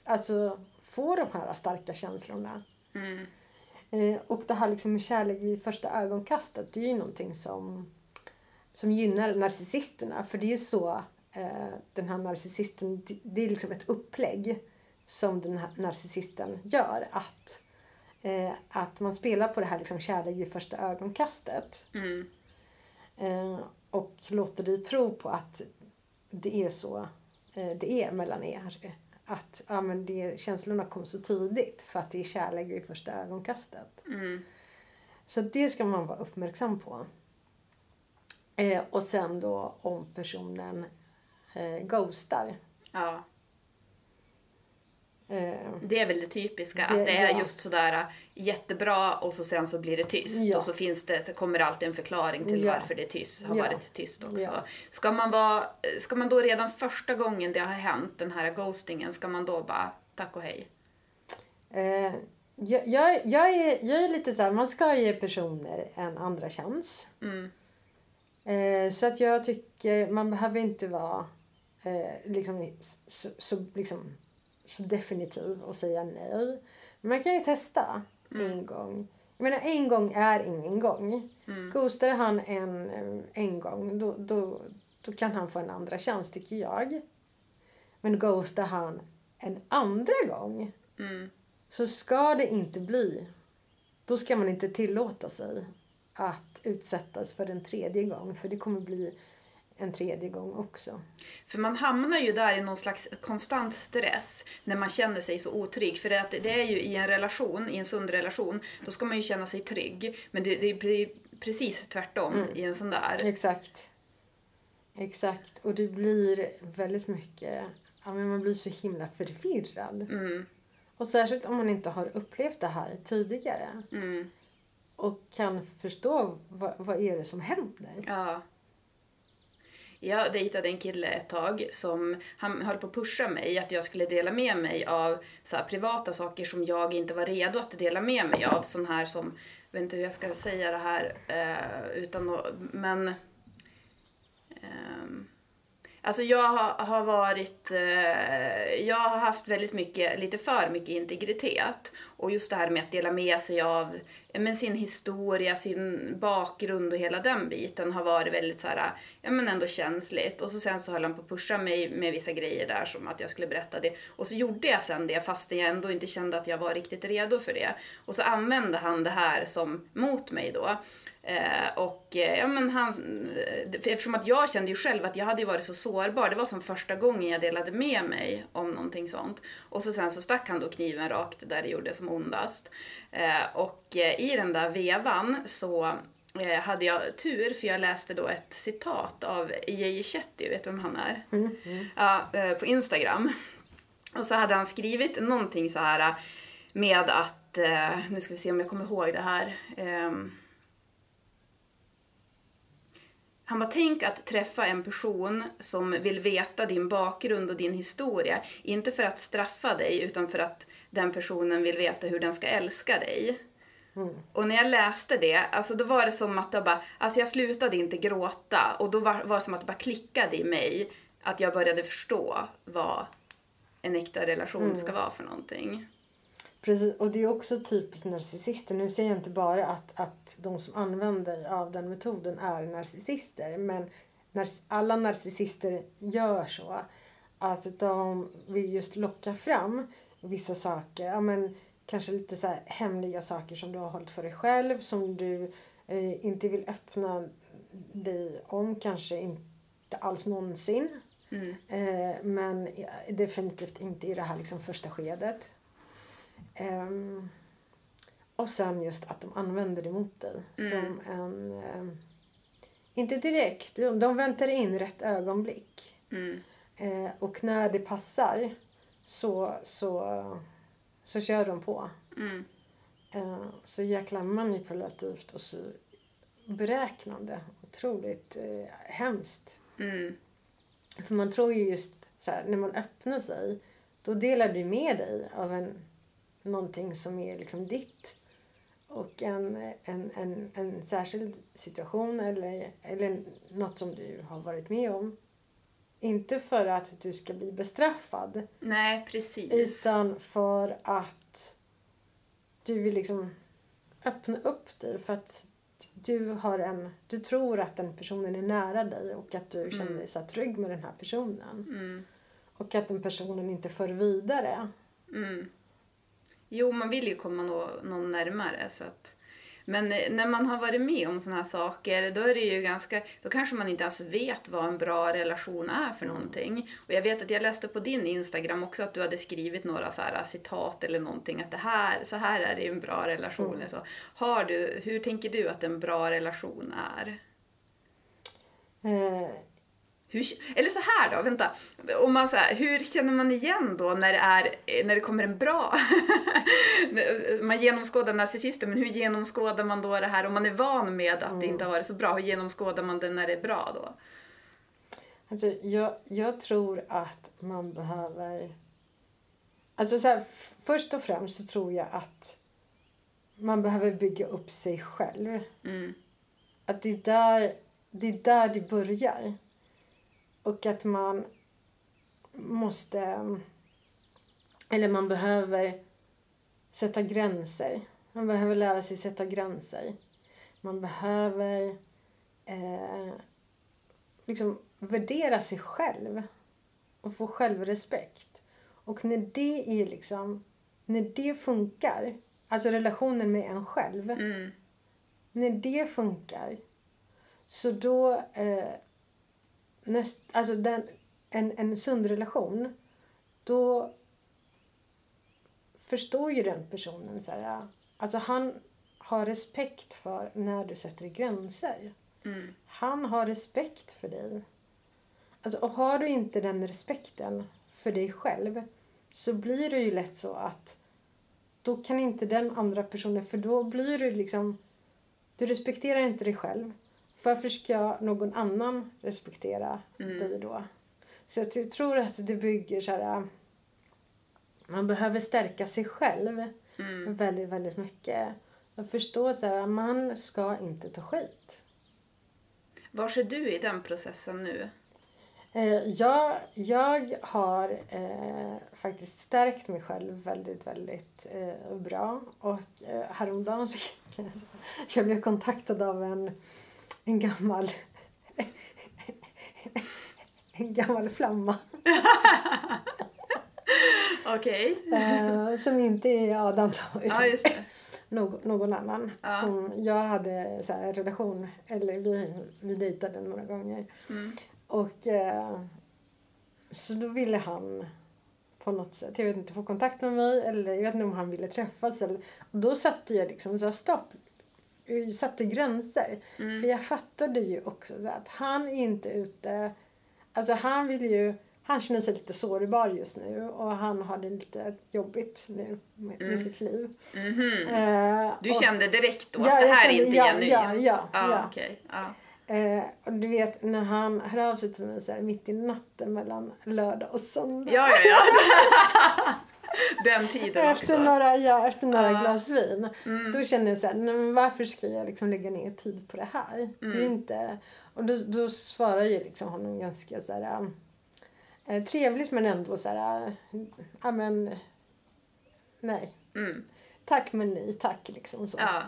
alltså, få de här starka känslorna. Mm. Eh, och det här liksom med kärlek vid första ögonkastet, det är ju någonting som, som gynnar narcissisterna. För det är så eh, den här narcissisten, det, är liksom ett upplägg som den här narcissisten gör. Att, eh, att man spelar på det här liksom kärlek vid första ögonkastet. Mm. Eh, och låter dig tro på att det är så eh, det är mellan er. Att ja, men det, känslorna kommer så tidigt för att det är kärlek vid första ögonkastet. Mm. Så det ska man vara uppmärksam på. Eh, och sen då om personen eh, ghostar. Ja. Eh, Det är väl det typiska, Det- att det är ja. just sådär äh, jättebra och så sen så blir det tyst Ja. och så finns det, så kommer det alltid en förklaring till Ja. varför det tyst, har varit tyst också. Ja. Ska, man vara, ska man då redan första gången det har hänt, den här ghostingen, ska man då bara tack och hej? eh, jag, jag, jag, är, jag är lite så här, man ska ge personer en andra chans. Mm. Eh, så att jag tycker man behöver inte vara eh, liksom, så, så, liksom, så definitiv och säga nej. Men man kan ju testa en gång. Jag menar en gång är ingen gång. Ghostar han en, en gång då, då, då kan han få en andra chans tycker jag. Men ghostar han en andra gång Mm. så ska det inte bli. Då ska man inte tillåta sig att utsättas för en tredje gång. För det kommer bli en tredje gång också. För man hamnar ju där i någon slags konstant stress när man känner sig så otrygg. För det, att det är ju i en relation, i en sund relation, då ska man ju känna sig trygg. Men det, det blir precis tvärtom i en sån där. Exakt. Exakt. Och det blir väldigt mycket... Ja, men man blir så himla förvirrad. Mm, Och särskilt om man inte har upplevt det här tidigare. mm, och kan förstå vad, vad är det som händer. ja. Jag dejtade en kille ett tag som han höll på att pusha mig att jag skulle dela med mig av så här, privata saker som jag inte var redo att dela med mig av. Sån här som, jag vet inte hur jag ska säga det här eh, utan att, men eh, Alltså jag har, har varit, eh, jag har haft väldigt mycket, lite för mycket integritet. Och just det här med att dela med sig av men sin historia, sin bakgrund och hela den biten har varit väldigt så här, ja men ändå känsligt. Och så sen så höll han på att pusha mig med vissa grejer där som att jag skulle berätta det. Och så gjorde jag sen det fast jag ändå inte kände att jag var riktigt redo för det. Och så använde han det här som mot mig då. Eh, och eh, ja, men han, eh, eftersom att jag kände ju själv att jag hade varit så sårbar. Det var som första gången jag delade med mig om någonting sånt. Och så sen så stack han då kniven rakt där det gjorde som ondast. Eh, och eh, i den där vevan så eh, hade jag tur för jag läste då ett citat av J.J. Shetty, vet du vem han är? Ja, eh, på Instagram. Och så hade han skrivit någonting så här med att, nu ska vi se om jag kommer ihåg det här. Ehm, han bara, tänk att träffa en person som vill veta din bakgrund och din historia. Inte för att straffa dig, utan för att den personen vill veta hur den ska älska dig. Och när jag läste det, alltså då var det som att jag bara, alltså jag slutade inte gråta. Och då var, var det som att det bara klickade i mig. Att jag började förstå vad en äkta relation ska vara för någonting. Precis, och det är också typiskt narcissister. Nu säger jag inte bara att, att de som använder av den metoden är narcissister. Men alla narcissister gör så. Att de vill just locka fram vissa saker. Ja, men, kanske lite så hemliga saker som du har hållit för dig själv. Som du eh, inte vill öppna dig om. Kanske inte alls någonsin. Mm. Eh, men definitivt inte i det här liksom första skedet. Ehm, och sen just att de använder det mot dig som en... ehm, inte direkt, de, de väntar in rätt ögonblick. Mm. Eh, och när det passar så, så, så kör de på. Mm. Eh, så jäkla manipulativt och så beräknande. Otroligt eh, hemskt. Mm. För man tror ju just så här, när man öppnar sig, då delar du med dig av en, någonting som är liksom ditt. Och en, en, en, en särskild situation eller, eller något som du har varit med om. Inte för att du ska bli bestraffad, Nej, precis. utan för att du vill liksom öppna upp dig. För att du, har en, du tror att den personen är nära dig och att du känner dig så trygg med den här personen. Mm. Och att den personen inte för vidare. Mm. Jo, man vill ju komma nå, någon närmare. Så att, men eh, när man har varit med om såna här saker, då är det ju ganska, då kanske man inte ens vet vad en bra relation är för någonting. Och jag vet att jag läste på din Instagram också att du hade skrivit några så här citat eller någonting, att det här, så här är det en bra relation. Så, har du, hur tänker du att en bra relation är? Eh, Hur, eller så här då, vänta. Om man så här, hur känner man igen då när det, är, när det kommer en bra... [laughs] man genomskådar narcissister, men hur genomskådar man då det här om man är van med att det inte har varit så bra? Hur genomskådar man det när det är bra då? alltså, jag, jag tror att man behöver... Alltså så här, först och främst så tror jag att man behöver bygga upp sig själv. Mm. Att det är där det, är där det börjar. Och att man måste... Eller man behöver sätta gränser. Man behöver lära sig sätta gränser. Man behöver eh, liksom värdera sig själv och få självrespekt. Och när det är liksom, när det funkar, alltså relationen med en själv, Mm. när det funkar så då eh, näst, alltså den, en, en sund relation då förstår ju den personen så här, alltså han har respekt för när du sätter gränser. Mm. Han har respekt för dig. Alltså, och har du inte den respekten för dig själv så blir det ju lätt så att då kan inte den andra personen, för då blir du liksom, du respekterar inte dig själv. Varför ska någon annan respektera dig då? Så jag tror att det bygger så här, man behöver stärka sig själv väldigt, väldigt mycket. Och förstå så här, man ska inte ta skit. Var är du i den processen nu? Eh, jag, jag har eh, faktiskt stärkt mig själv väldigt, väldigt eh, bra. Och eh, häromdagen så [laughs] kan jag, jag blev kontaktad av en, en gammal [laughs] en gammal flamma. [laughs] Okej. Eh, som inte är Adam då, utan Ja, [laughs] någon, någon annan. Ja. Som jag hade så här, relation, eller vi, vi dejtade några gånger. Mm. Och eh, så då ville han på något sätt, jag vet inte, få kontakt med mig eller jag vet inte om han ville träffas. Eller, och då satte jag liksom så här, stopp. Jag satte gränser. För jag fattade ju också att han är inte ute, alltså han vill ju, han känner sig lite sårbar just nu och han har det lite jobbigt nu med, med sitt liv. Mhm. Eh, Du kände direkt då Ja, att det här kände- är inte ja, genuint? ja, ja, ja. okej. Ja. Eh, och du vet när han hör av sig till mig så här, mitt i natten mellan lördag och söndag. Ja, ja, ja. [laughs] [laughs] Den tiden efter också. några, ja, efter några Ja. glas vin. Då kände jag så här, nej, men varför ska jag liksom lägga ner tid på det här? Det är inte... Och då, då svarar ju liksom honom ganska så här, eh, trevligt men ändå så här, ja men nej. Mm. Tack men nej tack liksom så. Ja.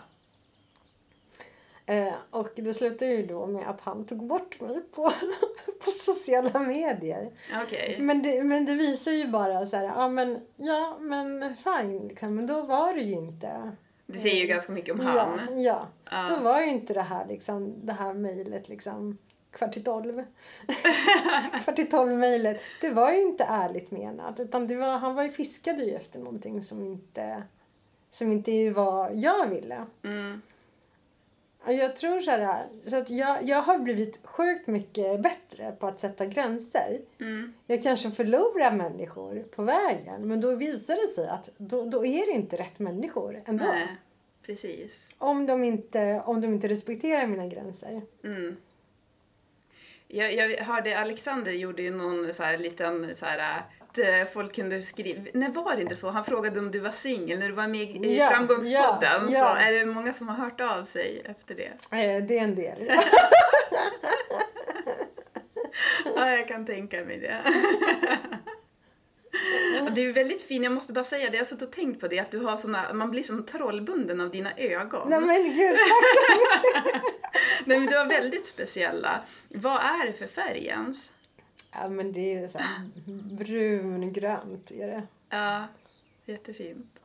Eh, och det slutade ju då med att han tog bort mig på, [laughs] på sociala medier. Okej. Men det, men det visar ju bara så här, ja men, ja men fine liksom. Men då var det ju inte. Det säger ju ganska mycket om han. ja. Ja. Då var ju inte det här liksom, det här mejlet liksom kvart i tolv. [laughs] kvart i tolv mejlet. Det var ju inte ärligt menat. Utan det var, han var ju fiskade ju efter någonting som inte, som inte var jag ville. Mm. Jag tror så här, så att jag, jag har blivit sjukt mycket bättre på att sätta gränser. Mm. Jag kanske förlorar människor på vägen men då visar det sig att då, då är det inte rätt människor ändå. Nej, precis. Om, de inte, om de inte respekterar mina gränser. Mm. Jag, jag hörde Alexander gjorde ju någon så här liten så här att eh, folk kunde skriva, nej var det inte så? Han frågade om du var singel när du var med i Ja, Framgångspodden. ja, ja. Så är det många som har hört av sig efter det. Eh, Det är en del. [laughs] [laughs] Ja, jag kan tänka mig det. Det är väldigt fint, jag måste bara säga det, jag har suttit och tänkt på det, att du har såna, man blir som trollbunden av dina ögon. Nej men gud, tack så [laughs] mycket. Nej men du har väldigt speciella. Vad är det för färg ens? Ja men det är så brungrönt är det. Ja, jättefint.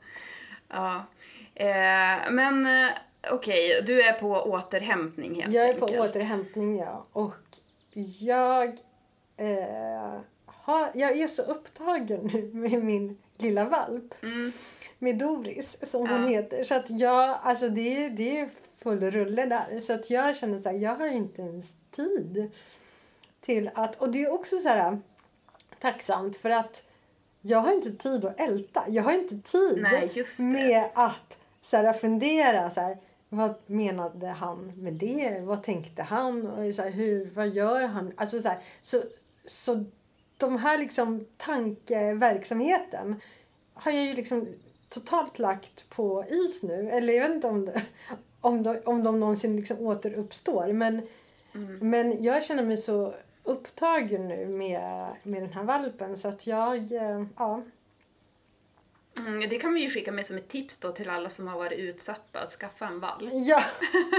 Ja. Eh, men eh, okej, du är på återhämtning helt Jag är på enkelt. återhämtning ja. Och jag, eh, har, jag är så upptagen nu med min lilla valp. Mm. Med Doris som hon Ja. heter. Så att jag, alltså det, är- det är full rulle där. Så att jag känner så här, jag har inte ens tid till att, och det är också så här tacksamt för att jag har inte tid att älta. Jag har inte tid Nej, med att så här, fundera så här, vad menade han med det? Vad tänkte han? Och så här, hur, vad gör han? Alltså så, här, så, så de här liksom tankeverksamheten har jag ju liksom totalt lagt på is nu. Eller jag vet inte om, det, om, de, om de någonsin liksom återuppstår. Men, men jag känner mig så upptagen nu med, med den här valpen så att jag, eh, ja. Mm, det kan vi ju skicka med som ett tips då till alla som har varit utsatta att skaffa en valp. Ja,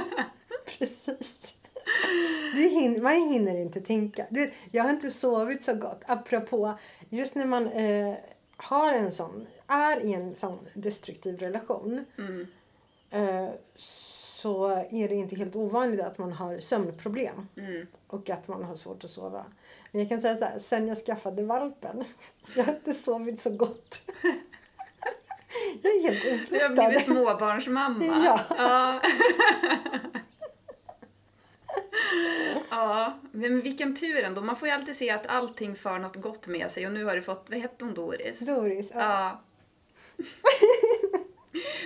[laughs] precis. Du hin- man hinner inte tänka. Du jag har inte sovit så gott. Apropå, just när man eh, har en sån, är i en sån destruktiv relation. Mm. Eh, så är det inte helt ovanligt att man har sömnproblem. Mm. Och att man har svårt att sova. Men jag kan säga så här, sen jag skaffade valpen. [laughs] Jag har inte sovit så gott. [laughs] Jag är helt Du har utmattad. blivit småbarnsmamma. [laughs] Ja. Ja. ja, men vilken tur ändå. Man får ju alltid se att allting för något gott med sig och nu har du fått, vad hette hon, Doris? Doris, ja. Ja.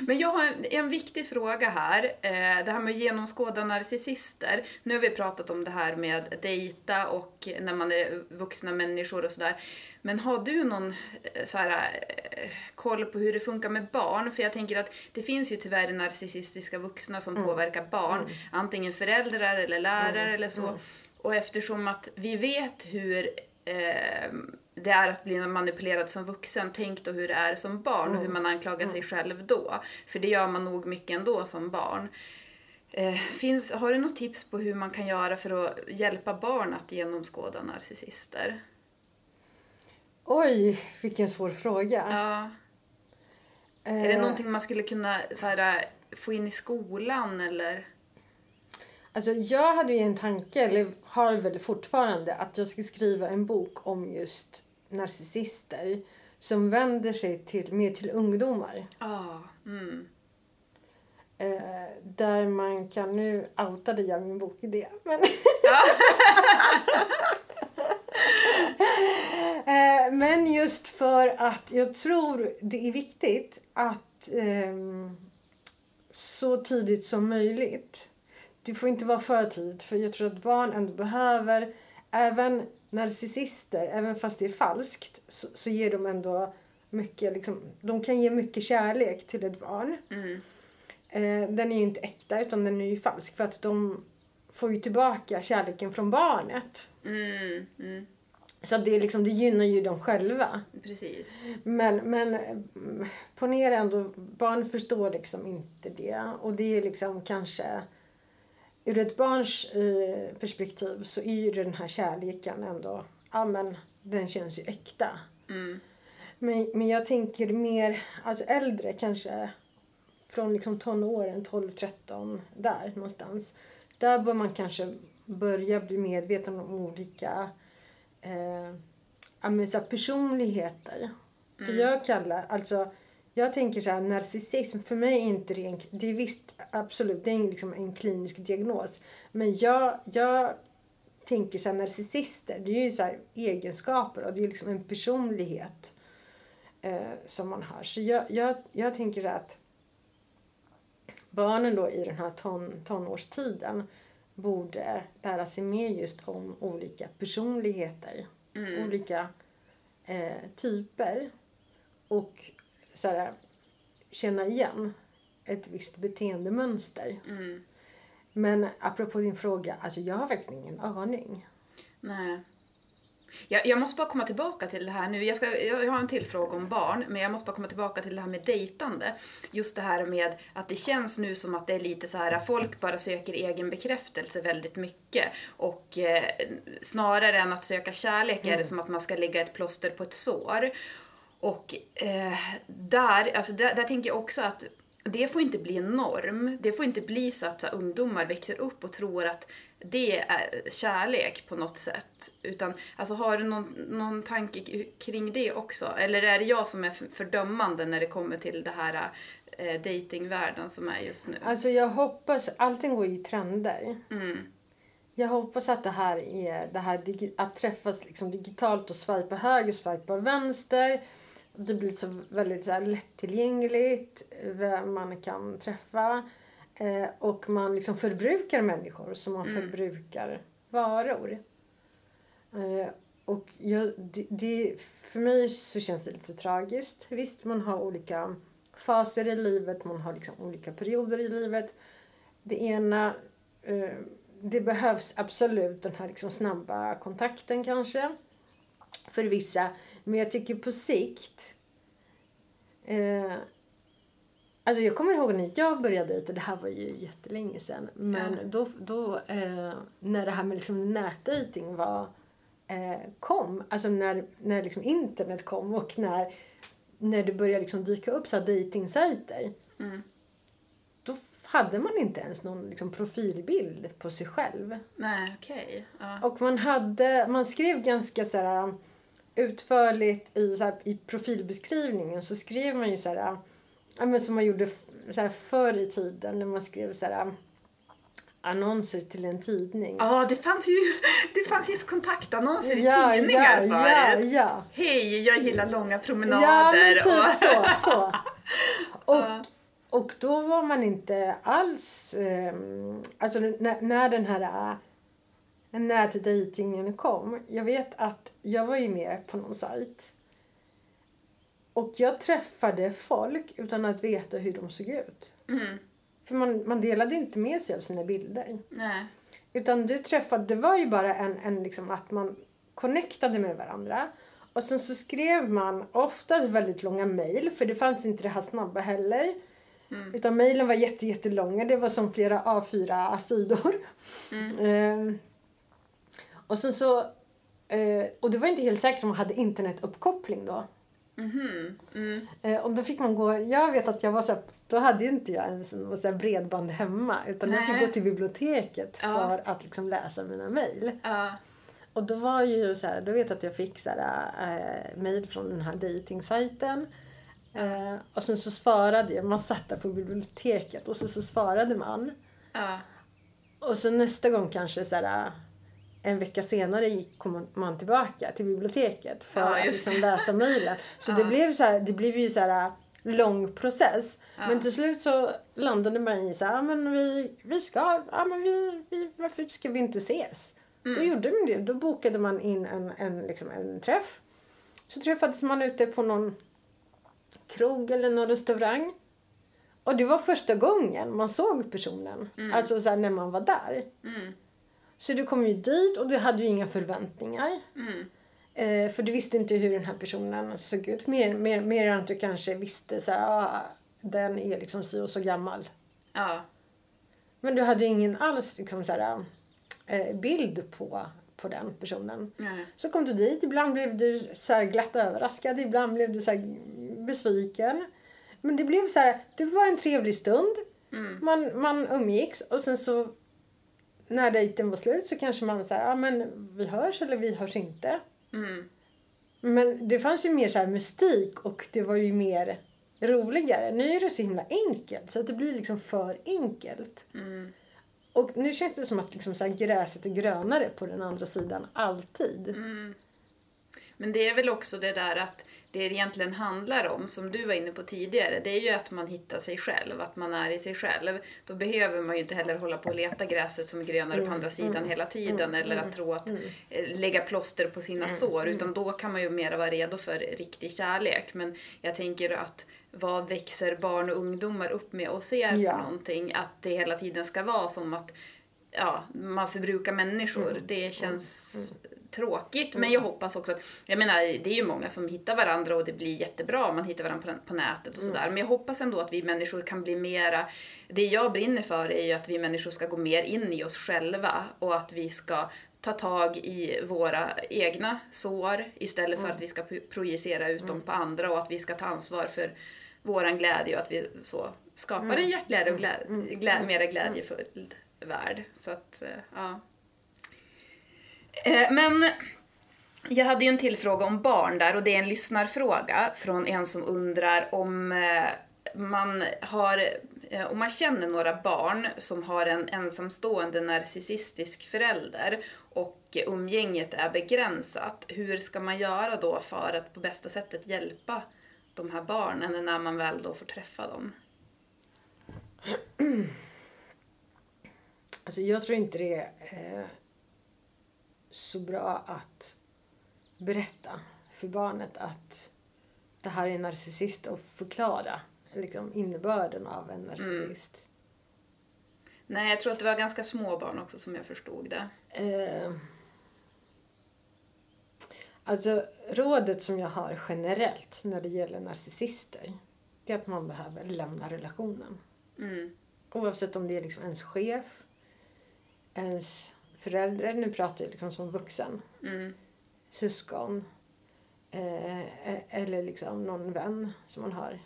Men jag har en, en viktig fråga här. Eh, det här med att genomskåda narcissister. Nu har vi pratat om det här med dejta och när man är vuxna människor och sådär. Men har du någon eh, så här, eh, koll på hur det funkar med barn? För jag tänker att det finns ju tyvärr narcissistiska vuxna som påverkar barn. Antingen föräldrar eller lärare eller så. Och eftersom att vi vet hur eh, det är att bli manipulerad som vuxen, tänk då hur det är som barn och hur man anklagar sig själv då. För det gör man nog mycket ändå som barn. Eh, finns, har du något tips på hur man kan göra för att hjälpa barn att genomskåda narcissister? Oj, vilken svår fråga. Ja. Är det någonting man skulle kunna så här, få in i skolan eller? Alltså jag hade ju en tanke, eller har väl fortfarande, att jag ska skriva en bok om just narcissister som vänder sig till, mer till ungdomar. Ja. Mm. Eh, där man kan, nu outade jag min bokidé, men... [laughs] eh, men just för att jag tror det är viktigt att ehm, så tidigt som möjligt. Det får inte vara för tidigt för jag tror att barn ändå behöver, även narcissister, även fast det är falskt, så, så ger de ändå mycket, liksom, de kan ge mycket kärlek till ett barn. Mm. Eh, den är ju inte äkta utan den är ju falsk för att de får ju tillbaka kärleken från barnet. Mm. Mm. Så det, är liksom, det gynnar ju dem själva. Precis. Men, men mm, ponera ändå, barn förstår liksom inte det. Och det är liksom kanske, ur ett barns eh, perspektiv så är ju den här kärleken ändå, ja men den känns ju äkta. Mm. Men, men jag tänker mer, alltså äldre kanske, från liksom tonåren, 12, 13, där någonstans. Där bör man kanske börja bli medveten om olika eh, ja, men så personligheter. För jag kallar, alltså jag tänker så här, narcissism, för mig är inte det en, det är visst absolut, det är liksom en klinisk diagnos. Men jag, jag tänker så här, narcissister, det är ju så här egenskaper och det är liksom en personlighet eh, som man har. Så jag, jag, jag tänker så här att barnen då i den här ton, tonårstiden borde lära sig mer just om olika personligheter. Olika eh, typer. Och så här, känna igen ett visst beteendemönster. Mm. Men apropå din fråga, alltså jag har faktiskt ingen aning. Nej. Jag, jag måste bara komma tillbaka till det här nu. Jag, ska, jag har en till fråga om barn, men jag måste bara komma tillbaka till det här med dejtande. Just det här med att det känns nu som att det är lite så här, folk bara söker egen bekräftelse väldigt mycket. Och eh, snarare än att söka kärlek är det som att man ska lägga ett plåster på ett sår. Och eh, där, alltså där, där tänker jag också att det får inte bli en norm. Det får inte bli så att så här, ungdomar växer upp och tror att det är kärlek på något sätt. Utan, alltså, har du någon, någon tanke kring det också? Eller är det jag som är för- fördömande när det kommer till det här eh, datingvärlden som är just nu? Alltså jag hoppas, allting går ju i trender. Mm. Jag hoppas att det här är det här att träffas liksom digitalt och swipa höger, swipa vänster. Det blir så väldigt så här lättillgängligt vem man kan träffa. Eh, och man liksom förbrukar människor som man förbrukar varor. Eh, och jag, det, det, för mig så känns det lite tragiskt. Visst, man har olika faser i livet, man har liksom olika perioder i livet. Det ena, eh, det behövs absolut den här liksom snabba kontakten kanske. För vissa. Men jag tycker på sikt. Eh, alltså jag kommer ihåg när jag började dejta, det här var ju jättelänge sedan. Men Ja. då, då eh, när det här med liksom nätdejting var, eh, kom. Alltså när, när liksom internet kom och när, när det började liksom dyka upp så här dejtingsajter. Mm. Då hade man inte ens någon liksom profilbild på sig själv. Nej, okej. Ja. Och man hade, man skrev ganska så här utförligt i, så här, i profilbeskrivningen så skrev man ju så här, ja men som man gjorde så här förr i tiden när man skrev så här annonser till en tidning. Ja, det fanns ju, det fanns ju kontaktannonser i ja, tidningar ja, ja, förut. ja. Hej, jag gillar långa promenader. Ja, men typ och... så. så. [laughs] Och, Ja. och då var man inte alls... ehm, alltså när, när den här äh, nätdejtingen kom. Jag vet att jag var ju med på någon sajt. Och jag träffade folk utan att veta hur de såg ut. Mm. För man, man delade inte med sig av sina bilder. Nej. Utan du träffade, det var ju bara en, en liksom att man connectade med varandra. Och sen så skrev man oftast väldigt långa mejl för det fanns inte det här snabba heller. Utan mejlen var jätte, jättelånga. Det var som flera A4-sidor. Ehm, och sen så... eh, och det var inte helt säkert om man hade internetuppkoppling då. Mhm. Mm. Eh, och då fick man gå, jag vet att jag var så här, då hade ju inte jag ens en så här bredband hemma utan jag fick Nej. gå till biblioteket Ja. för att liksom läsa mina mejl. Ja. Och då var ju så här, då vet jag att jag fick så här, eh, mejl från den här dejtingsajten. Eh, och sen så svarade jag, man satt där på biblioteket och så, så svarade man. Ja. Och så nästa gång kanske så här, en vecka senare gick kom man tillbaka till biblioteket för Ja, att liksom läsa mejlen. Så Ja. det blev så här, det blev ju så här lång process. Ja. Men till slut så landade man i så här, "Ja, men vi, vi ska, ja men vi, vi, varför ska vi inte ses? Då Mm. gjorde man det. Då bokade man in en, en, liksom en träff. Så träffades man ute på någon krog eller någon restaurang. Och det var första gången man såg personen. Alltså så här, när man var där. Mm. Så du kom ju dit och du hade ju inga förväntningar. Mm. Eh, för du visste inte hur den här personen såg ut. Mer, mer, mer än att du kanske visste så här, ah, den är liksom si och så gammal. Ja. Men du hade ju ingen alls liksom så här, eh, bild på, på den personen. Nej. Så kom du dit, ibland blev du så här glatt överraskad, ibland blev du så här besviken. Men det blev så här, det var en trevlig stund. Man, man umgicks och sen så när dejten var slut så kanske man säger, ja men vi hörs eller vi hörs inte. Mm. Men det fanns ju mer så här mystik och det var ju mer roligare. Nu är det så himla enkelt så att det blir liksom för enkelt. Mm. Och nu känns det som att liksom så gräset är grönare på den andra sidan alltid. Mm. Men det är väl också det där att det egentligen handlar om, som du var inne på tidigare, det är ju att man hittar sig själv, att man är i sig själv. Då behöver man ju inte heller hålla på och leta gräset som är grönare på andra sidan hela tiden eller att tro att eh, lägga plåster på sina sår, utan då kan man ju mera vara redo för riktig kärlek. Men jag tänker att vad växer barn och ungdomar upp med och ser för Ja. någonting? Att det hela tiden ska vara som att ja, man förbrukar människor. Det känns tråkigt. Men jag hoppas också att, jag menar det är ju många som hittar varandra och det blir jättebra om man hittar varandra på, på nätet och sådär. Men jag hoppas ändå att vi människor kan bli mera, det jag brinner för är ju att vi människor ska gå mer in i oss själva och att vi ska ta tag i våra egna sår istället för att vi ska pro- projicera ut dem på andra och att vi ska ta ansvar för våran glädje och att vi så skapar en hjärtligare och glä, glä, mera glädjefull värld. Så att, eh, ja. Eh, men jag hade ju en till fråga om barn där och det är en lyssnarfråga från en som undrar om eh, man har eh, om man känner några barn som har en ensamstående narcissistisk förälder och umgänget är begränsat, hur ska man göra då för att på bästa sättet hjälpa de här barnen när man väl då får träffa dem? [clears throat] Alltså jag tror inte det är så bra att berätta för barnet att det här är en narcissist och förklara liksom, innebörden av en narcissist. Nej, jag tror att det var ganska små barn också som jag förstod det. Eh, alltså rådet som jag har generellt när det gäller narcissister det är att man behöver lämna relationen. Mm. Oavsett om det är liksom ens chef, ens förälder, nu pratar jag liksom som vuxen, Mm. syskon eh, eller liksom någon vän som man har.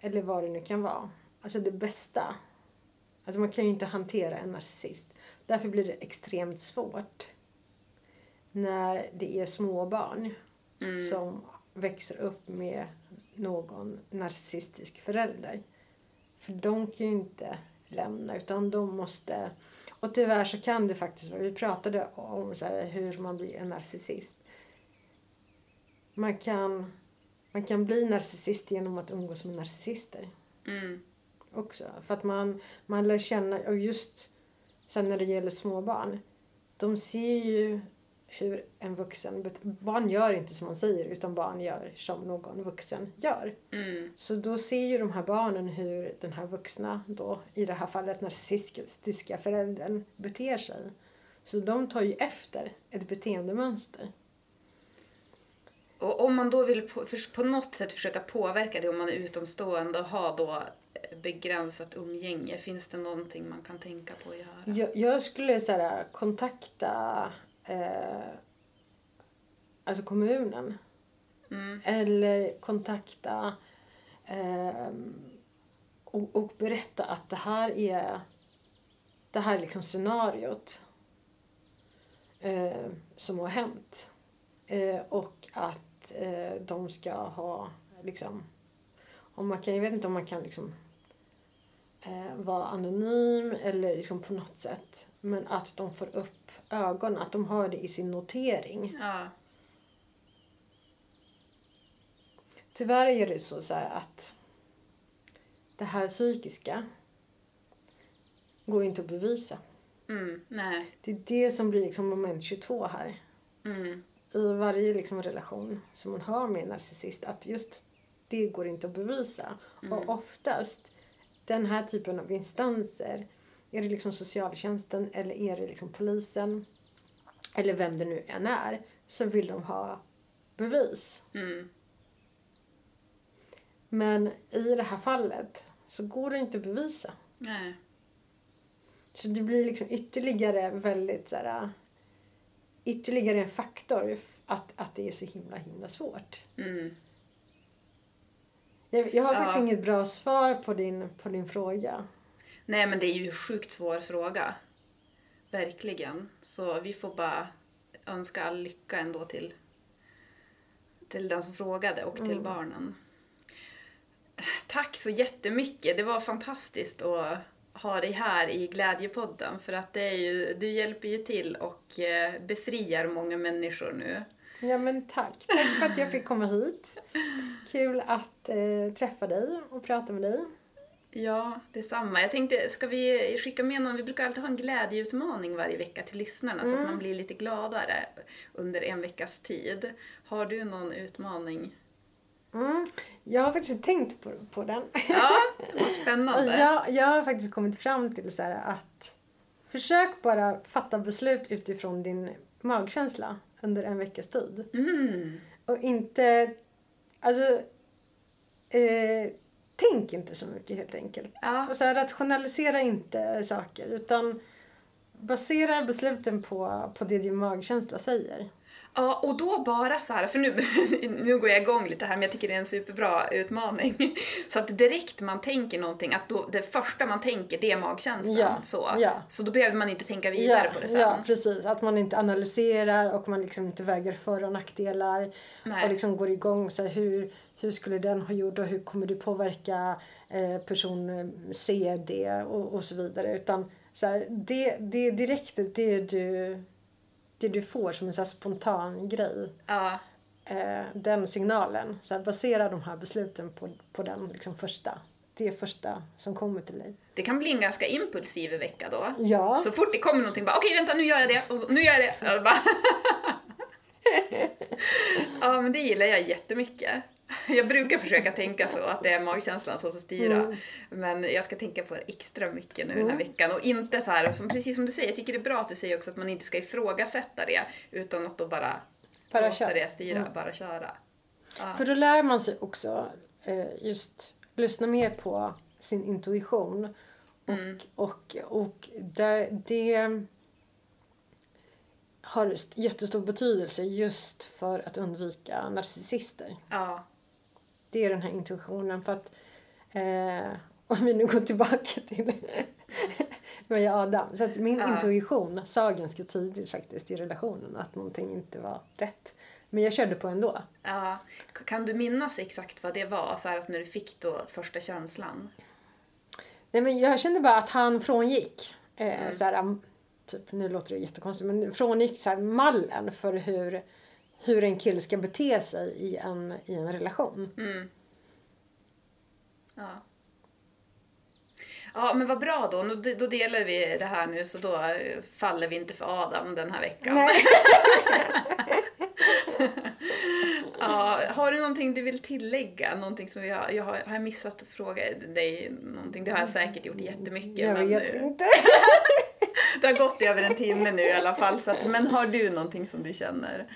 Eller vad det nu kan vara. Alltså det bästa. Alltså man kan ju inte hantera en narcissist. Därför blir det extremt svårt när det är små barn Mm. som växer upp med någon narcissistisk förälder. För de kan ju inte lämna utan de måste... Och tyvärr så kan det faktiskt vara, vi pratade om så här, hur man blir en narcissist. Man kan, man kan bli narcissist genom att umgås med narcissister Mm. också. För att man, man lär känna, och just sen när det gäller små barn. De ser ju hur en vuxen, barn gör inte som man säger utan barn gör som någon vuxen gör. Mm. Så då ser ju de här barnen hur den här vuxna, då, i det här fallet narcissistiska föräldern, beter sig. Så de tar ju efter ett beteendemönster. Och om man då vill på, på något sätt försöka påverka det om man är utomstående och har då eh, begränsat umgänge, finns det någonting man kan tänka på att göra? Jag, jag skulle så här, kontakta eh, alltså kommunen. Mm. Eller kontakta eh, och, och berätta att det här är det här är liksom scenariot eh, som har hänt. Eh, och att eh, de ska ha liksom om man kan, jag vet inte om man kan liksom eh, vara anonym eller liksom på något sätt. Men att de får upp ögonen, att de har det i sin notering. Ja. Tyvärr är det så, så här att det här psykiska går inte att bevisa. Mm. Nej. Det är det som blir liksom moment 22 här. Mm. I varje liksom relation som man har med en narcissist. Att just det går inte att bevisa. Och oftast den här typen av instanser. Är det liksom socialtjänsten eller är det liksom polisen? eller vem det nu än är, så vill de ha bevis. Mm. Men i det här fallet så går det inte att bevisa. Nej. Så det blir liksom ytterligare väldigt så här, ytterligare en faktor att, att det är så himla himla svårt. Mm. Jag, jag har Ja. faktiskt inget bra svar på din, på din fråga. Nej, men det är ju en sjukt svår fråga. Verkligen. Så vi får bara önska all lycka ändå till, till den som frågade och till barnen. Tack så jättemycket. Det var fantastiskt att ha dig här i Glädjepodden. För att det är ju, du hjälper ju till och eh, befriar många människor nu. Ja men tack. Tack för att jag fick komma hit. Kul att eh, träffa dig och prata med dig. Ja, detsamma. Jag tänkte, ska vi skicka med någon? Vi brukar alltid ha en glädjeutmaning varje vecka till lyssnarna så att man blir lite gladare under en veckas tid. Har du någon utmaning? Mm. Jag har faktiskt tänkt på, på den. Ja, [laughs] vad spännande. jag, jag har faktiskt kommit fram till så att försök bara fatta beslut utifrån din magkänsla under en veckas tid. Mm. Och inte... Alltså... Eh, tänk inte så mycket helt enkelt. Ja. Och så här, rationalisera inte saker utan basera besluten på, på det din magkänsla säger. Ja, och då bara så här, för nu, [laughs] nu går jag igång lite här men jag tycker det är en superbra utmaning. [laughs] Så att direkt man tänker någonting, att då, det första man tänker det är magkänslan. Ja, Så. ja. så då behöver man inte tänka vidare på det sen. Ja, precis. Att man inte analyserar och man liksom inte väger för och nackdelar. Nej. Och liksom går igång så här, hur, hur skulle den ha gjort och hur kommer det påverka eh, person C, D och, och så vidare. Utan så här, det, det är direkt det du, det du får som en så spontan grej. Ja. Eh, den signalen. Så här, basera de här besluten på, på den liksom första. Det första som kommer till dig. Det kan bli en ganska impulsiv vecka då. Ja. Så fort det kommer någonting bara okej vänta nu gör jag det och nu gör jag det. Och bara... [laughs] ja men det gillar jag jättemycket. [laughs] Jag brukar försöka tänka så att det är magkänslan som får styra. Mm. Men jag ska tänka på det extra mycket nu den här veckan. Och inte så här, som, precis som du säger, jag tycker det är bra att du säger också att man inte ska ifrågasätta det. Utan att då bara, Bara låta köra. Mm. det styra, bara köra. Ja. För då lär man sig också eh, just lyssna mer på sin intuition. Och, Mm. och, och det, det har st- jättestor betydelse just för att undvika narcissister. ja. Det är den här intuitionen. För att eh, om vi nu går tillbaka till [laughs] och Adam. Så att min Ja. intuition sa ganska tidigt faktiskt i relationen att någonting inte var rätt. Men jag körde på ändå. Ja. Kan du minnas exakt vad det var? Så att när du fick då första känslan? Nej, men jag kände bara att han frångick. Eh, så här, um, typ, nu låter det jättekonstigt, men frångick så här, mallen för hur, hur en kille ska bete sig i en, i en relation. Mm. Ja. Ja, men vad bra då. Då delar vi det här nu så då eh, faller vi inte för Adam den här veckan. Nej. [laughs] Ja, har du någonting du vill tillägga? Någonting som har, jag har, har jag missat att fråga dig någonting? Det har jag säkert gjort jättemycket. Jag men vet eh, inte. [laughs] det har gått över en timme nu i alla fall. Så att, men har du någonting som du känner?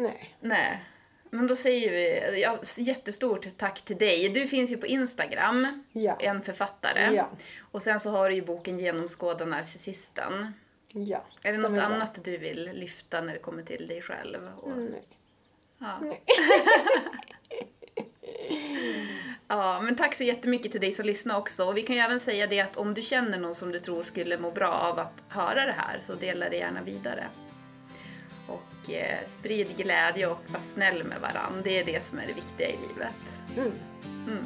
Nej. Nej. Men då säger vi ja, jättestort tack till dig. Du finns ju på Instagram, Ja. en författare. Ja. Och sen så har du ju boken Genomskåda narcissisten. Ja. Är det något bra. annat du vill lyfta när det kommer till dig själv? Och, Nej. ja. [laughs] Nej. ja, men tack så jättemycket till dig som lyssnar också. Och vi kan ju även säga det att om du känner någon som du tror skulle må bra av att höra det här så dela det gärna vidare. Och eh, sprid glädje och var snäll med varandra. Det är det som är det viktiga i livet. Mm. Mm.